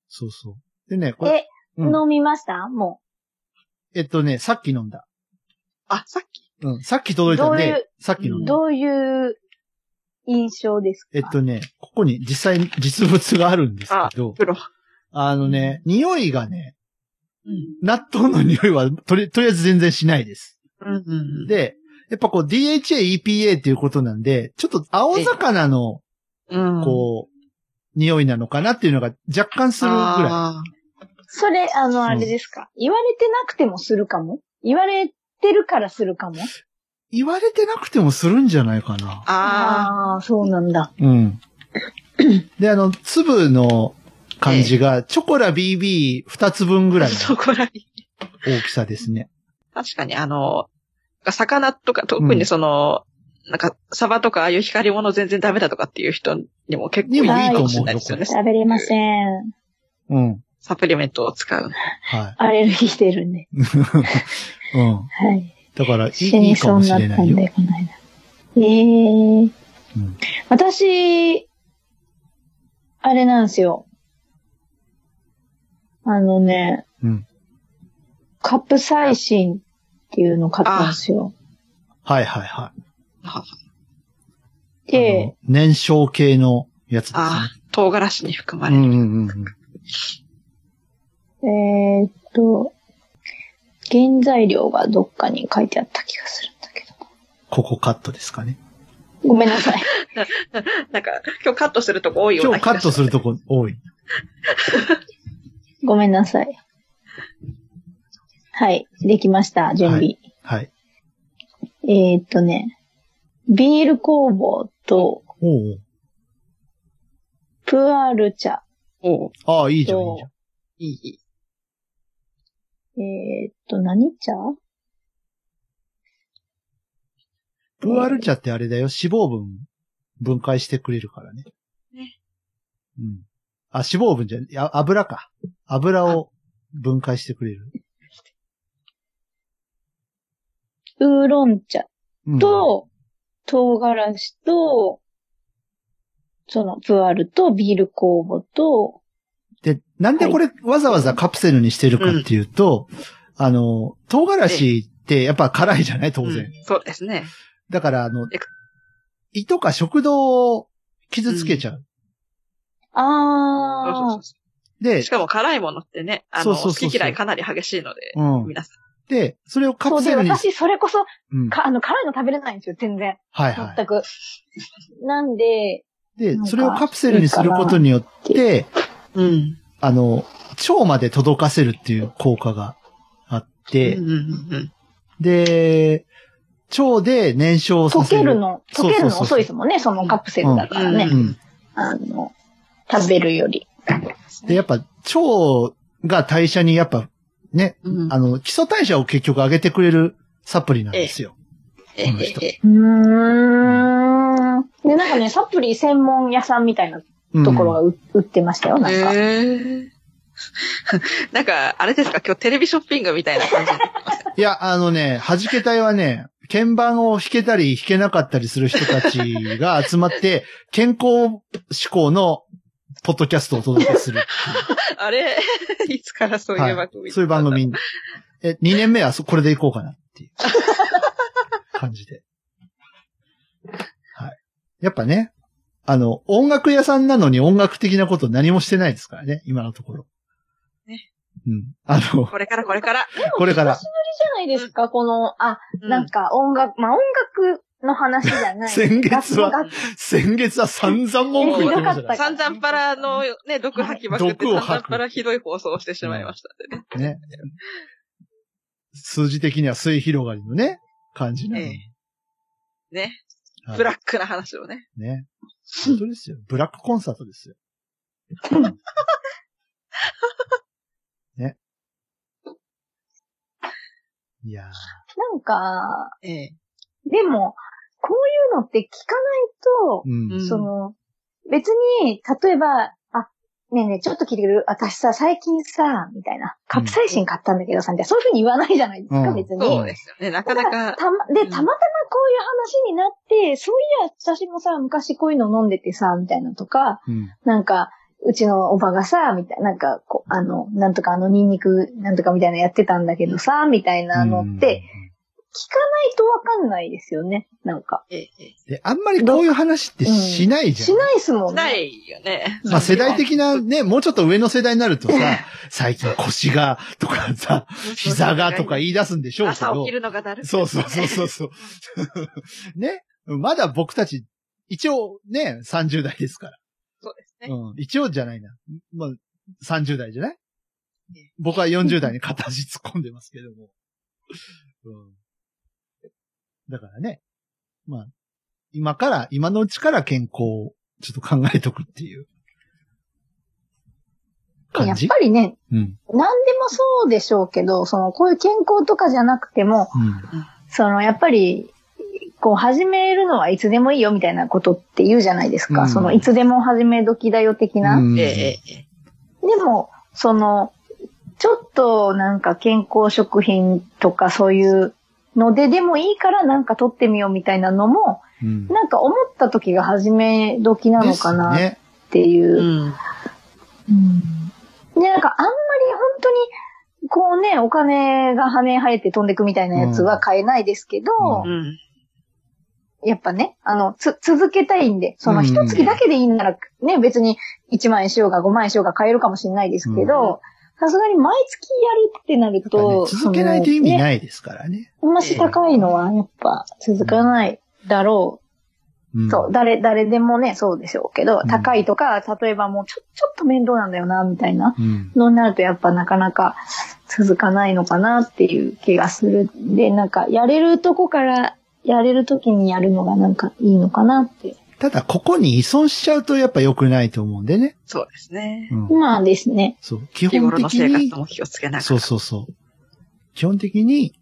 S1: そうそう。でね、これ、
S4: え、
S1: うん
S4: 飲みました？も
S1: えっとね、さっき飲んだ。
S3: あ、さっき？
S1: うん、さっき届いたん
S4: どういう
S1: で、さっき飲
S4: う。
S1: んだ。
S4: どういう印象ですか？
S1: えっとね、ここに実際に実物があるんですけど、
S3: プロ。
S1: あのね、匂いがね、
S3: うん。
S1: 納豆の匂いはとり、とりあえず全然しないです。
S3: うんうんうん。
S1: で、やっぱこう DHA、EPA っていうことなんで、ちょっと青魚の、
S3: うん、
S1: こう、匂いなのかなっていうのが若干するぐら
S3: あ
S4: それ、あの、
S1: うん
S4: あれですか、言われてなくてもするかも？言われてるからするかも？
S1: い。言われてなくてもするんじゃないかな
S3: あ
S4: あ、そうなんだ。
S1: うん。で、あの、粒の感じが、チョコラ BB2 つ分ぐら
S3: ー。
S1: い
S3: そこらに。
S1: の大きさですね。
S3: 確かにあの、魚とか特にその、なんか、サバとかああいう光り物全然ダメだとかっていう人にも結構いいかもしれないですよね。
S4: 食べれません。
S1: うん。
S3: サプリメントを使う。
S1: は
S4: アレルギー出るんで。
S1: い。<laughs> うん。
S4: はい。
S1: だから、い
S4: 死
S1: いいい
S4: に
S1: かもし
S4: そうになっ
S1: れないよ。
S4: たんで、この間。ええ
S1: うん。
S4: 私、あれなんですよ。あのね、
S1: うん。
S4: カプサイシンっていうの買ったんですよ。
S1: はいはいはい。
S3: あ
S4: で、
S1: 燃焼系のやつですね。
S3: あー、唐辛子に含まれる。
S1: うんうんうんうん。
S4: えーっと、原材料がどっかに書いてあった気がするんだけど。
S1: ここカットですかね。
S4: ごめんなさい。<laughs>
S3: なんか、今日カットするとこ多いよう
S1: 今
S3: な気が
S1: 日カットするとこ多い。
S4: ごめんなさい。はい。できました。準備。
S1: はい。
S4: えーっとね、ビール工房とプアル茶。
S1: ああ、いいじゃん、いいじゃん。
S3: いい、いい。
S4: えーっと、何茶？
S1: プーアル茶ってあれだよ、脂肪分分解してくれるからね。
S3: ね。
S1: うん。あ、脂肪分じゃ、いや、油か。油を分解してくれる。
S4: ウーロン茶
S1: うん、
S4: と、唐辛子と、その、プアルとビール工房と、
S1: で、なんでこれわざわざカプセルにしてるかっていうと、あの、唐辛子ってやっぱ辛いじゃない？当然。
S3: うんそうですね。
S1: だから、あの
S3: え、
S1: 胃とか食道を傷つけちゃう。
S3: そうそう
S4: あ
S3: そ
S1: で
S3: う。し、かも辛いものってね、あの、
S1: そうそうそうそう
S3: 好き嫌いかなり激しいので、
S1: うん。
S3: 皆さ
S1: で、それをカプセルに、
S4: 私、それこそ、
S1: うん。
S4: か、あの、辛いの食べれないんですよ、全然。
S1: はいは
S4: 全く。なんで、
S1: い。でそれをカプセルにすることによって、
S3: ん。うん。
S1: あの、腸まで届かせるっていう効果があって、
S3: うんうんうん
S1: で、腸で燃焼さ
S4: 溶
S1: せる。
S4: けるの、溶けるの遅いですもんね、そのカプセルだからね。
S1: うん。
S4: あの、食べるより。
S1: で、やっぱ腸が代謝にやっぱね、
S3: うん。
S1: あの、基礎代謝を結局上げてくれるサプリなんですよ。
S3: え
S1: この人
S3: ええ
S4: うーん。で、なんかね、サプリ専門屋さんみたいな
S1: うん
S4: ところが売売ってましたよ、なんか。
S3: へー <laughs> なんか、あれですか？今日テレビショッピングみたいな感じ <laughs>
S1: いや、あのね、弾け隊はね、鍵盤を弾けたり弾けなかったりする人たちが集まって、健康志向のポッドキャストをお届けするっていう。<laughs>
S3: あれ？<laughs> いつからそういう番組、
S1: はい、そういう番組。え、2年目はそこれでいこうかなっていう <laughs> 感じで。はい。やっぱね、あの、音楽屋さんなのに音楽的なこと何もしてないですからね、今のところ。
S3: ね。
S1: うん。あの、
S3: これからこれから。
S1: これから
S4: 久しぶりじゃないですか、この、あ、
S3: うん
S4: なんか音楽、まあ音楽の話じゃない。
S1: 先月は
S4: 楽
S1: 先月は散々文句言ってましたか
S3: 散々パラのね、毒吐きまくって、散
S1: 毒を吐く
S3: 々パラひどい放送をしてしまいましたんでね。
S1: らね。数字的には末広がりのね、感じなのに。
S3: えね。
S1: はい
S3: ブラックな話をね。
S1: ね。本当ですよ。ブラックコンサートですよ。ね。いや
S4: なんか、
S3: ええ。
S4: でも、こういうのって聞かないと、
S1: うん。
S3: うん
S4: その、別に、例えば、あ、ねえねえ、ちょっと聞いてくれる？私さ、最近さ、みたいな、カプサイシン買ったんだけどさ、みたいな、そういうふうに言わないじゃないですか、
S1: うん
S4: 別に。
S3: そうですよね。なかなか、
S4: たま、で、
S3: うん
S4: たまたまこういう話になって、そういや、私もさ、昔こういうの飲んでてさ、みたいなとか、
S1: うん。
S4: なんか、うちのおばがさ、みたいな、なんか、こう、あの、なんとかあのニンニク、なんとかみたいなのやってたんだけどさ、みたいなのって、聞かないとわかんないですよね。なんか。
S3: ええ、ええ。
S1: で、あんまりこういう話ってしないじゃん。
S4: しないっすもんね。
S3: ないよね。
S1: まあ世代的なね、もうちょっと上の世代になるとさ、最近腰がとかさ、膝がとか言い出すんでしょうけど
S3: 朝起き。るのがだる。
S1: そうそうそうそうそう。<laughs> ね？まだ僕たち、一応ね、30代ですから。
S3: そうですね。
S1: うん。一応じゃないな。まあ、30代じゃない？僕は40代に片足突っ込んでますけども。うん。だからね。まあ、今から、今のうちから健康をちょっと考えとくっていう
S4: や
S1: 感じ？
S4: っぱりね、
S1: うん。
S4: 何でもそうでしょうけど、その、こういう健康とかじゃなくても、
S1: うん。
S4: その、やっぱり、こう、始めるのはいつでもいいよみたいなことって言うじゃないですか。
S1: うん
S4: その、いつでも始め時だよ的な。
S1: うん
S3: ええ、ええ。
S4: でも、その、ちょっとなんか健康食品とかそういうのででもいいからなんか取ってみようみたいなのも、
S1: うん。
S4: なんか思った時が始め時なのかなっ。ていう。
S3: うん。
S4: うんで、なんかあんまり本当に、こうね、お金が羽生えて飛んでくみたいなやつは買えないですけど、
S1: う
S3: うん。
S4: やっぱね、あの、つ、続けたいんで、その
S1: うん
S4: 一月だけでいいんなら、ね、別に1万円しようが5万円しようが買えるかもしれないですけど、さすがに毎月やるってなる
S1: やっぱね
S4: と、
S1: 続けないと意味
S4: い。
S1: ないですからね。
S4: あんまし高いのはやっぱ続かないだろ
S1: うん
S4: う。そう、誰、誰でもね、そうでしょうけど
S1: う、ん
S4: 高いとか、例えばもうちょ、ちょっと面倒なんだよな、みたいな
S1: うん。
S4: のになるとやっぱなかなか続かないのかなっていう気がする。で、なんか、やれるとこから、やれるときにやるのがなんかいいのかなって。
S1: ただ、ここに依存しちゃうとやっぱ良くないと思うんでね。
S3: そうですね。
S1: うん。
S4: まあですね。
S1: そう。基
S3: 日
S1: 本的に、
S3: も気をつけながら。
S1: そうそうそう。基本的に、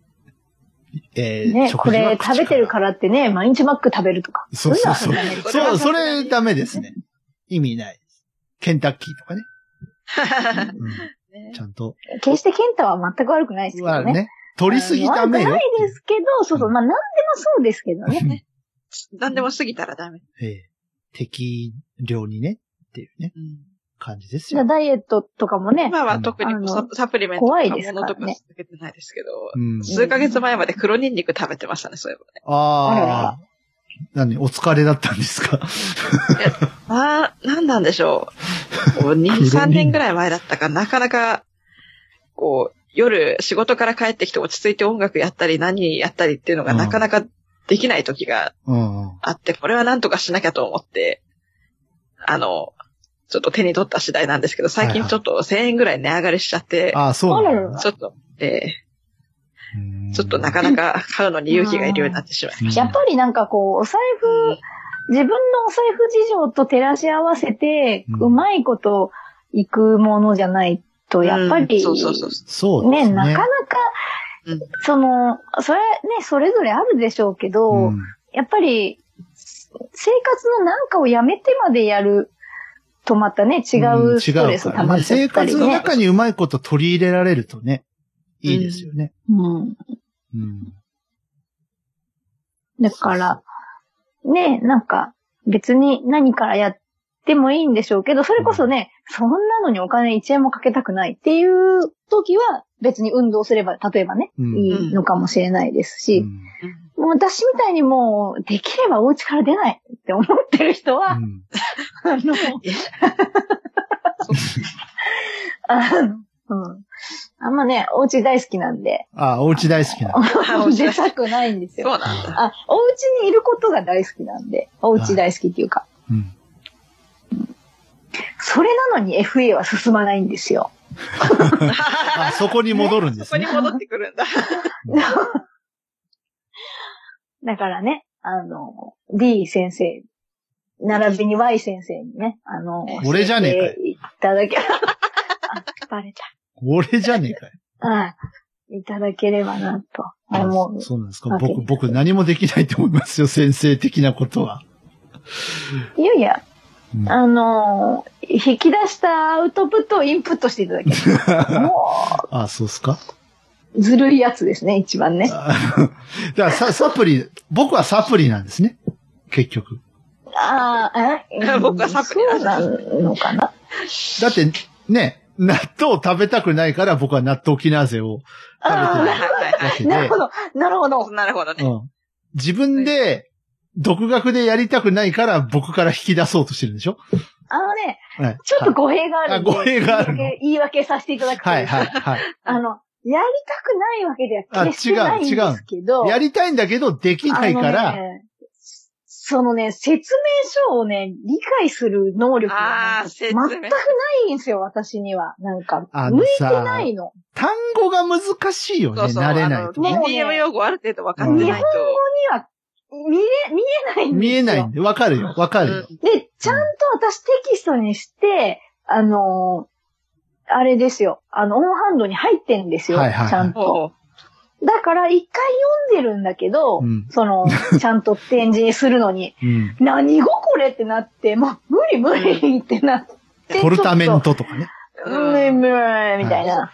S1: えー、
S4: ね、これ食べてるからってね、毎日マック食べるとか。
S1: そうそうそうそう、そ
S3: それ
S1: ダメですね。意味ないです。ケンタッキーとかね。<laughs> うん
S3: ね
S1: ちゃんと。
S4: 決してケンタは全く悪くないですけどね。
S1: はね。取りすぎダメよ
S4: 悪くないですけど、そうそう、まあ何でもそうですけどね。<laughs>
S3: 何でも過ぎたらダメ。
S1: ええ適量にね、っていうね、
S3: うん
S1: 感じですよ。
S4: じゃあダイエットとかもね、
S3: 今は特にササプリメントとか
S4: 怖いですからね
S3: 物とか続けてないですけど、
S1: うん。
S3: 数ヶ月前まで黒ニンニク食べてましたね、そういえばね。
S1: あ
S4: あ。
S1: 何？お疲れだったんですか？
S3: あー、なんなんでしょう。こう <laughs> 2、
S1: 黒ニンニク
S3: 3年ぐらい前だったか、なかなか、こう、夜仕事から帰ってきて落ち着いて音楽やったり何やったりっていうのが
S1: うん
S3: なかなかできない時が。あって、これはなんとかしなきゃと思って、あの、ちょっと手に取った次第なんですけど、最近ちょっと1000円ぐらい値上がりしちゃって、
S1: ああ、そうなん
S3: ちょっと、え
S1: うん。
S3: ーちょっとなかなか買うのに勇気がいるようになってしまいまし
S4: やっぱりなんかこう、お財布、自分のお財布事情と照らし合わせて、
S1: う
S4: まいこといくものじゃないと、
S3: た。
S4: やっぱり、
S1: ね。
S4: ね、なかなか、
S3: うん
S4: その、それね、それぞれあるでしょうけど、
S1: うん
S4: やっぱり、生活のなんかをやめてまでやるとまたね、違
S1: う
S4: ストレス溜まっちゃ
S1: 生
S4: ったりね。
S1: 活の中にうまいこと取り入れられるとね、いいですよね。
S4: うん。
S1: うん。
S4: だから、ね、なんか、別に何からやってもいいんでしょうけど、それこそね、そんなのにお金1円もかけたくないっていう時は、別に運動すれば、例えばね、
S1: うん
S4: いいのかもしれないですし、
S1: うん
S4: もう私みたいにもう、できればお家から出ないって思ってる人は、
S1: うん
S4: あの、<laughs> あの、うん。あんまね、お家大好きなんで、
S1: あ、お家大好きな。
S3: あお家
S4: 出たくないんですよ。
S3: そうなんだ。
S4: あ、お家にいることが大好きなんで、お家大好きっていうか、
S1: うん。
S4: それなのに FA は進まないんですよ。<laughs>
S1: あ、そこに戻るんですね。<laughs>
S3: そこに戻ってくるんだ。<laughs>
S4: だからね、あの、D 先生、並びに Y 先生にね、あの、
S1: 俺じゃねえか
S4: いただけ、あ、バレた。
S1: 俺じゃねえかよ。
S4: はい。いただければな、とあもう、
S1: そうなんですか。僕、僕何もできないと思いますよ、先生的なことは。
S4: いやいや、
S1: うん
S4: あのー引き出したアウトプットをインプットしていただける。<laughs> も
S1: あ、そうっすか？
S4: う、ずるいやつですね、一番ね。
S1: あだからササプリ、僕はサプリなんですね。結局。
S4: ああ、え？<laughs>
S3: 僕はサプリ
S4: なのかな？
S1: だって、ね、納豆食べたくないから僕は納豆キナーゼを食べてるわけで。
S4: なるほど、なるほど。
S3: なるほどね。
S1: うん。自分で、独学でやりたくないから僕から引き出そうとしてるんでしょ？
S4: あのね、
S1: はい。
S4: ちょっと語弊があるんで。
S1: あ語弊があるの？
S4: 言い訳言い訳させていただくと。
S1: はい、はい、はい。
S4: あの、やりたくないわけでは決してないん
S1: あ違う違う
S4: ですけど。
S1: やりたいんだけど、できないか
S4: あ
S1: ら、
S4: のねそのね、説明書をね、理解する能力が全くないんですよ、私には。なんか、
S1: あの
S4: 向いて
S1: さ
S4: ないの。
S1: 単語が難しいよね、
S3: そうそう。
S1: 慣れないと
S3: あの
S1: ね。
S4: もう
S3: DTM 用語ある
S4: 見え、見えないんですよ。
S1: 見えないんで、わかるよ、わかるよ。
S4: で、ちゃんと私テキストにして、あのーあれですよ。あの、オンハンドに入ってんですよ。
S1: はいはいはい
S4: ちゃんと。
S3: ほ
S4: だから、一回読んでるんだけど、
S1: うん
S4: その、<laughs> ちゃんと展示にするのに、
S1: うん。
S4: 何語これってなって、もう、無理無理ってなって。
S1: ポルタメントとかね。
S4: 無理無理みたいな。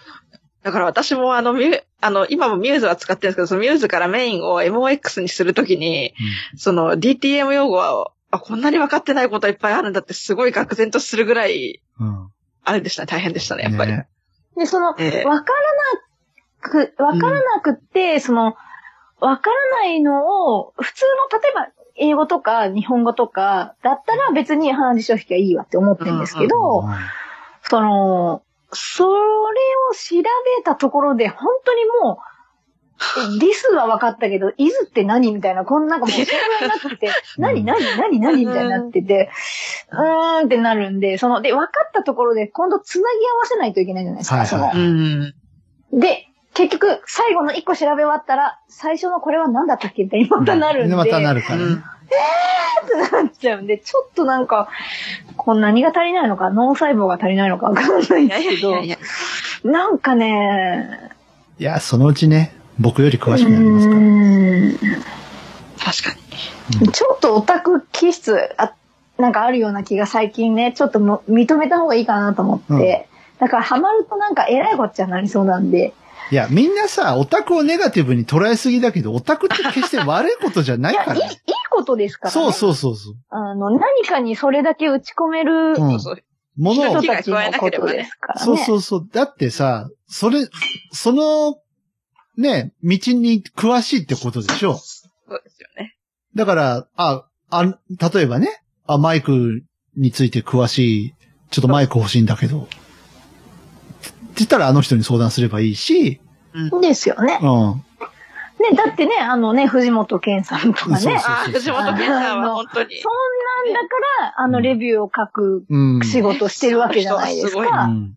S3: だから私もあの、ミュあの、今もミューズは使ってるんですけど、そのミューズからメインを MOX にするときに、その DTM 用語は、あ、こんなに分かってないこといっぱいあるんだってすごい愕然とするぐらい、
S1: うん。
S3: あれでしたね、大変でしたね、やっぱり。
S1: ね。
S4: で、その、わ
S3: え。え
S4: からなく、わからなくって、その、わからないのを、普通の、例えば、英語とか日本語とか、だったら別に話書引きはいいわって思ってるんですけど、
S1: うん。
S4: その、それを調べたところで、本当にもう、<laughs> ディスは分かったけど、イズって何みたいな、こんなんかもう、<laughs> そになってて、何何何何みたいになってて、うーんってなるんで、その、で、分かったところで、今度繋ぎ合わせないといけないじゃないですか、
S1: はいはい。
S4: その。
S3: うん。
S4: で、結局、最後の一個調べ終わったら、最初のこれは何だったっけみたいにまたなるんで、
S1: またなるからね。
S3: うん。
S4: ってなっちゃうんで、ちょっとなんか、こん何が足りないのか、脳細胞が足りないのかわかんない
S3: い
S4: ん
S3: や
S4: ですけど
S3: いやいやい、や。
S4: なんかね、
S1: いや、そのうちね、僕より詳しくなりますから。
S4: うーん
S3: 確かに。
S4: ちょっとオタク気質あ、なんかあるような気が最近ね、ちょっとも認めた方がいいかなと思って、だからハマるとなんか偉いこっちゃなりそうなんで、
S1: いや、みんなさ、オタクをネガティブに捉えすぎだけど、オタクって決して悪いことじゃないい
S4: や、いい、い
S1: からね。
S4: いことですからね。
S1: そうそうそうそう。
S4: あの、何かにそれだけ打ち込める
S1: うん。ものを
S4: 人たちのことですからね。
S1: そうそうそう。だってさ、それ、その、ね、道に詳しいってことでしょ。
S3: そうですよね。
S1: だから、あ、あ、例えばね、あ、マイクについて詳しい、ちょっとマイク欲しいんだけど、言ったらあの人に相談すればいいし、
S4: ですよね。
S1: うん。
S4: ね、だってね、あのね、藤本健さんとかね。
S1: そうそう
S3: ああ、藤本健さんは本当に。
S4: そんなんだから、あの、レビューを書く
S1: うん。
S4: 仕事してるわけじゃないです
S1: う
S4: か。
S1: ん。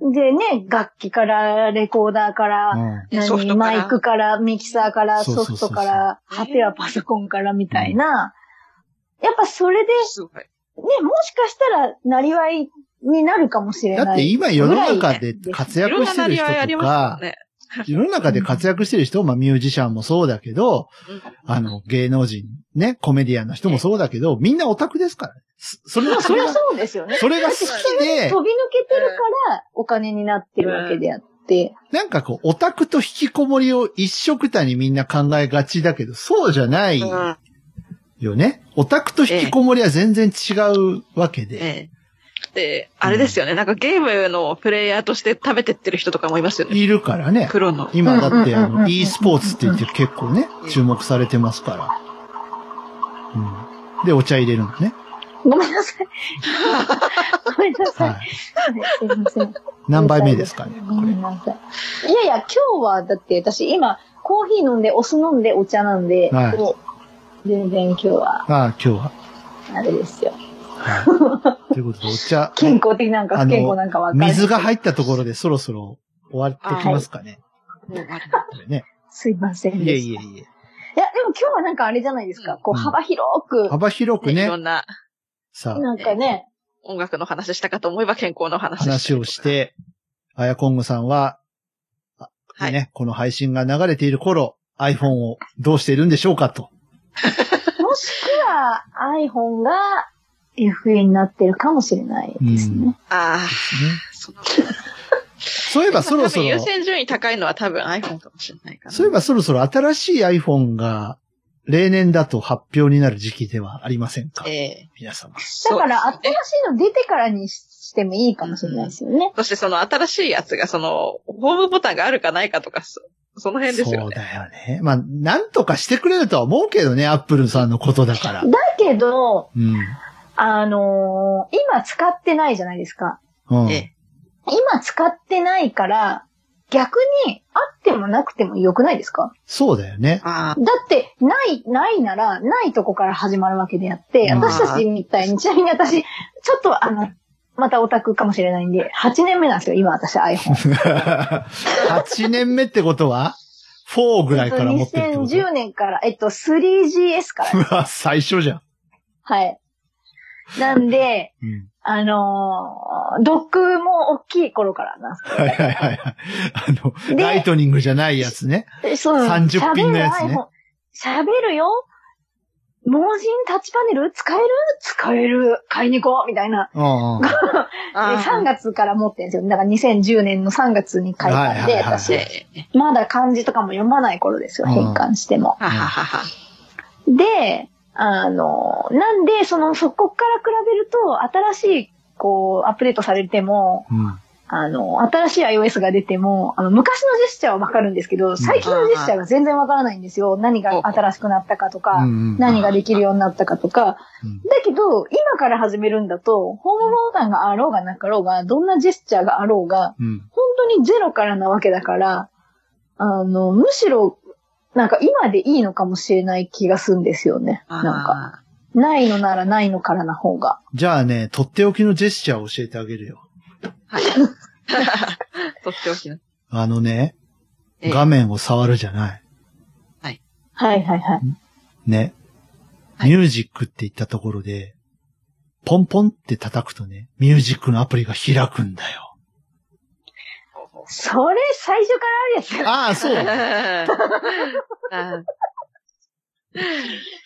S4: でね、楽器から、レコーダーから、
S1: うん
S4: 何、
S3: ソフトから
S4: マイクから、ミキサーから、
S1: そうそうそうそう
S4: ソフトから、果てはパソコンからみたいな。やっぱそれで、ね、
S3: すごい。
S4: もしかしたら、なりわいになるかもしれない。
S1: だって今世の中で活躍してる人とか。世の中で活躍してる人、まあミュージシャンもそうだけど、あの、芸能人、ね、コメディアンの人もそうだけど、みんなオタクですからね。そそれ
S4: は
S1: それが、
S4: そうですよね。
S1: それが好きで、
S4: 飛び抜けてるから、お金になってるわけであって。
S1: なんかこう、オタクと引きこもりを一緒くたにみんな考えがちだけど、そうじゃない
S3: うん。
S1: よね。オタクと引きこもりは全然違うわけで。
S3: あれですよね。なんかゲームのプレイヤーとして食べてってる人とかもいますよね。
S1: いるからね。
S3: プロの。
S1: 今だってあの、e スポーツって言って結構ね、注目されてますから。うん。で、お茶入れるのね。
S4: ごめんなさい。<laughs> ごめんなさい。
S1: はい。
S4: すいません。
S1: 何杯目ですかね、
S4: ご
S1: これ。
S4: めんなさい。いやいや、今日は、だって私今、コーヒー飲んで、お酢飲んで、お茶なんで、
S1: はい
S4: もう全然今日は、
S1: ああ、今日は。
S4: あれですよ。
S1: はい。ということで、お茶。
S4: 健康的なんか不健康なんかわかんない。
S1: 水が入ったところでそろそろ終わってきますかね。
S3: もうあれ
S1: これね。
S4: すいません
S1: いえ
S4: でした。
S1: いえいえ。
S4: いや、でも今日はなんかあれじゃないですか。
S3: うん
S4: こう、
S1: うん
S4: 幅広く、
S1: 幅広く
S3: ねい
S1: ね
S3: ろ、んな
S1: さあ、
S4: なんかね、
S3: 音楽の話したかと思えば健康の話
S1: 話をして、あやこんぐさんは、あ
S3: はい
S1: ね、この配信が流れている頃、iPhone をどうしているんでしょうかと。<laughs>
S4: もしくは iPhone が FA になってるかもしれないですね。
S3: ああ、
S1: ね
S3: その、
S1: そういえばそろそろ
S3: 優先順位高いのは多分 iPhone かもしれないかな。
S1: そういえばそろそろ新しい iPhone が例年だと発表になる時期ではありませんか？
S3: ええ
S1: 皆様。
S4: だから新しいの出てからにしてもいいかもしれないですよね。
S3: そしてその新しいやつがその、ホームボタンがあるかないかとか、そその辺ですよね。
S1: そうだよね。まあ、なんとかしてくれるとは思うけどね、アップルさんのことだから。
S4: だけど、
S1: うん。
S4: あのー今使ってないじゃないですか。
S1: うん。
S3: ええ
S4: 今使ってないから、逆にあってもなくても良くないですか？
S1: そうだよね。
S3: あ
S4: だって、ない、ないなら、ないとこから始まるわけであって、
S1: うん
S4: 私たちみたいに、ちなみに私、ちょっとあの、またオタクかもしれないんで、8年目なんですよ、今私 iPhone。<laughs>
S1: 8年目ってことは ?4 ぐらいから持ってるってこと
S4: ？2010年から、えっと、3GS から
S1: うわ <laughs> 最初じゃん。
S4: はい。なんで、
S1: うん。
S4: あのードックも大きい頃からな
S1: はいはいはいはい。あの、
S4: で
S1: ライトニングじゃないやつね。
S4: えそう
S1: 30ピンのやつね
S4: 喋る iPhone 喋るよ盲人タッチパネル？使える？使える買いに行こうみたいな。
S1: うんうん。
S4: で、
S3: あ。
S4: 3月から持ってるんですよ。だから2010年の3月に書いたんで、
S1: はいはいはい
S4: 私、
S3: ええ
S4: まだ漢字とかも読まない頃ですよ、
S1: うん
S4: 変換しても。
S3: はははは。
S4: で、あの、なんで、その、そこから比べると、新しい、こう、アップデートされても、
S1: うん。
S4: あの、新しい iOS が出ても、あの、昔のジェスチャーはわかるんですけど、最近のジェスチャーが全然わからないんですよ。何が新しくなったかとか、
S1: うんうん
S4: 何ができるようになったかとか。
S1: うん
S4: だけど、今から始めるんだと、ホームボタンがあろうがなかろうが、どんなジェスチャーがあろうが、
S1: うん。
S4: 本当にゼロからなわけだから、あの、むしろ、なんか今でいいのかもしれない気がするんですよね。なんか、
S3: あ
S4: ないのならないのからな方が。
S1: じゃあね、とっておきのジェスチャーを教えてあげるよ。
S3: ーはい。<laughs> とっておきの。
S1: あのね、
S3: ええ
S1: 画面を触るじゃない。
S4: はいはいはい。
S1: ね。
S3: はい
S1: ミュージックって言ったところで、ポンポンって叩くとね、ミュージックのアプリが開くんだよ。
S4: それ最初からあるやつよ。
S1: ああ、そう。
S3: あ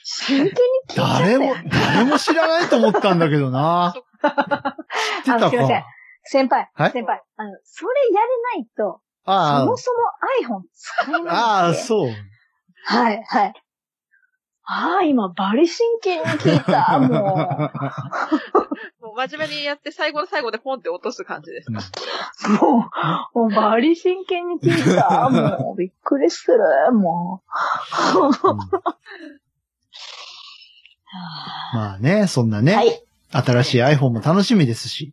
S4: 真剣に聞いちゃったよ
S1: 誰も、誰も知らないと思ったんだけどな。知って
S4: あ
S1: た
S4: のすいません
S1: か。
S4: 先輩、
S1: はい？
S4: 先輩、あの、それやれないと、そ
S1: あ
S4: もそも iPhone 使えないんで。
S1: あ、ああ、そう。
S4: はい、はい。ああ、今、バリ真剣に聞いた、も
S3: もう真面目にやって最後の最後でポンって落とす感じですか？
S4: う。もう、もうバリ真剣に聞いた。<laughs> もう、びっくりする、も
S1: うんまあね、そんな
S4: う。
S1: ね、
S4: はい。
S1: 新しい iPhone も楽しみですし。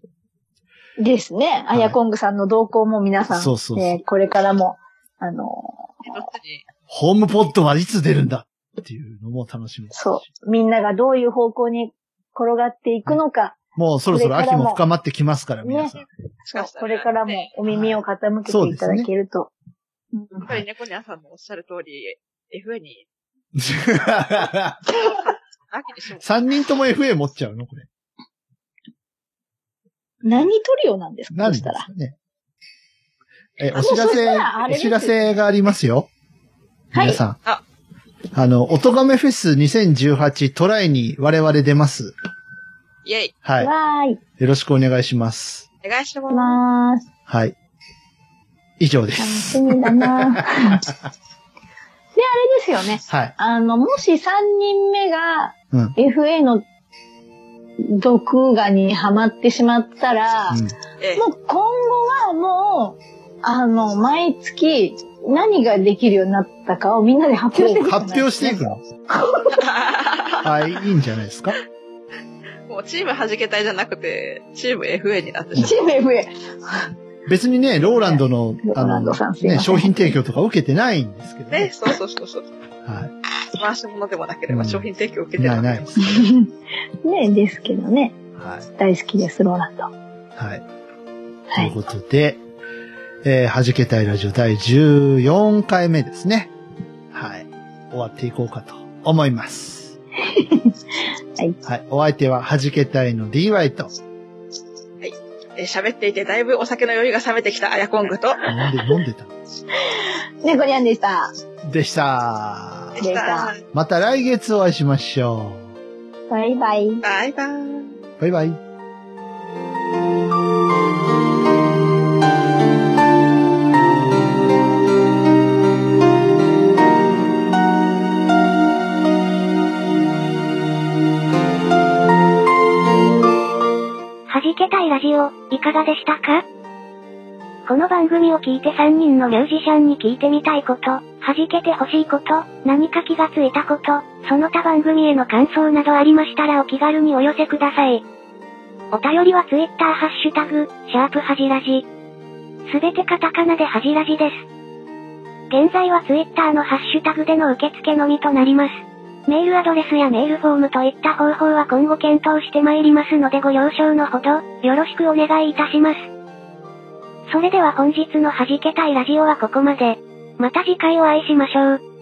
S4: ですね。
S1: い
S4: アヤコングさんの動向も皆さん、
S1: そうそうそう
S4: ねこれからも、あの、
S3: どっちに
S1: ホームポッドはいつ出るんだっていうのも楽しみですし。
S4: そう、みんながどういう方向に転がっていくのか、
S1: もうそろそろ秋も深まってきますから、
S4: ね
S1: 皆さん。
S4: そう
S3: しかしたら
S4: これからも
S3: ね
S4: お耳を傾けていただけると。うん
S3: やっぱり猫ニャンさんのおっしゃる通り、FA に、<laughs> 秋にしよう。
S1: 3人とも FA 持っちゃうの？これ。
S4: 何トリオなんですか？
S1: 何
S4: したら。
S1: すかね。え、
S4: あ
S1: お知らせ、お知らせがありますよ。
S4: はい
S1: 皆さん。
S3: あ
S1: あの、おとがめフェス2018トライに我々出ます。
S3: イェイ。
S1: はい。
S4: わーい。
S1: よろしくお願いします。
S3: お願いします。
S4: ます。
S1: はい。以上で
S4: 楽
S1: す。
S4: しみだな <laughs> で、あれですよね。
S1: はい。
S4: あの、もし3人目が
S1: うん。
S4: FA の毒画にはまってしまったら、もう今後はもう、あの、毎月何ができるようになったかをみんなで発表していくじゃない
S1: 発表していくの？<laughs> はい、いいんじゃないですか？
S3: もうチーム弾けたいじゃなくて、チーム FA になってしま
S4: チーム FA。
S1: 別にね、ローランドの、あの、ね、商品提供とか受けてないんですけど
S3: う。ね、
S1: ね。
S3: そうそうそうそう。
S1: は
S3: 回し物でもなければ
S1: うん
S3: 商品提供を受け
S1: い。
S3: てる
S1: ない、ないです。<laughs>
S4: ねですけどね。
S1: はい。
S4: 大好きです、ローランド。
S1: はい。
S4: はい。
S1: ということで、えー、弾けたいラジオ第14回目ですね。はい。終わっていこうかと思います。<laughs>
S4: はい。
S1: はい。お相手は弾けたいの DY と、
S3: えー喋っていてだいぶお酒の酔いが冷めてきたアヤコングと、
S1: 飲んで、飲んで <laughs> た。
S4: 猫ニャンでした。
S1: でした。
S3: でした。
S1: また来月お会いしましょ
S4: バイバイ。
S3: バイバイ。
S1: う。バイバイ。
S2: けたいラジオ、いかがでしたか？この番組を聞いて3人のミュージシャンに聞いてみたいこと、弾けてほしいこと、何か気がついたこと、その他番組への感想などありましたらお気軽にお寄せください。お便りは Twitter ハッシュタグ、シャープはじらじ。すべてカタカナではじらじです。現在は Twitter のハッシュタグでの受付のみとなります。メールアドレスやメールフォームといった方法は今後検討してまいりますのでご了承のほど、よろしくお願いいたします。それでは本日の弾けたいラジオはここまで。また次回お会いしましょう。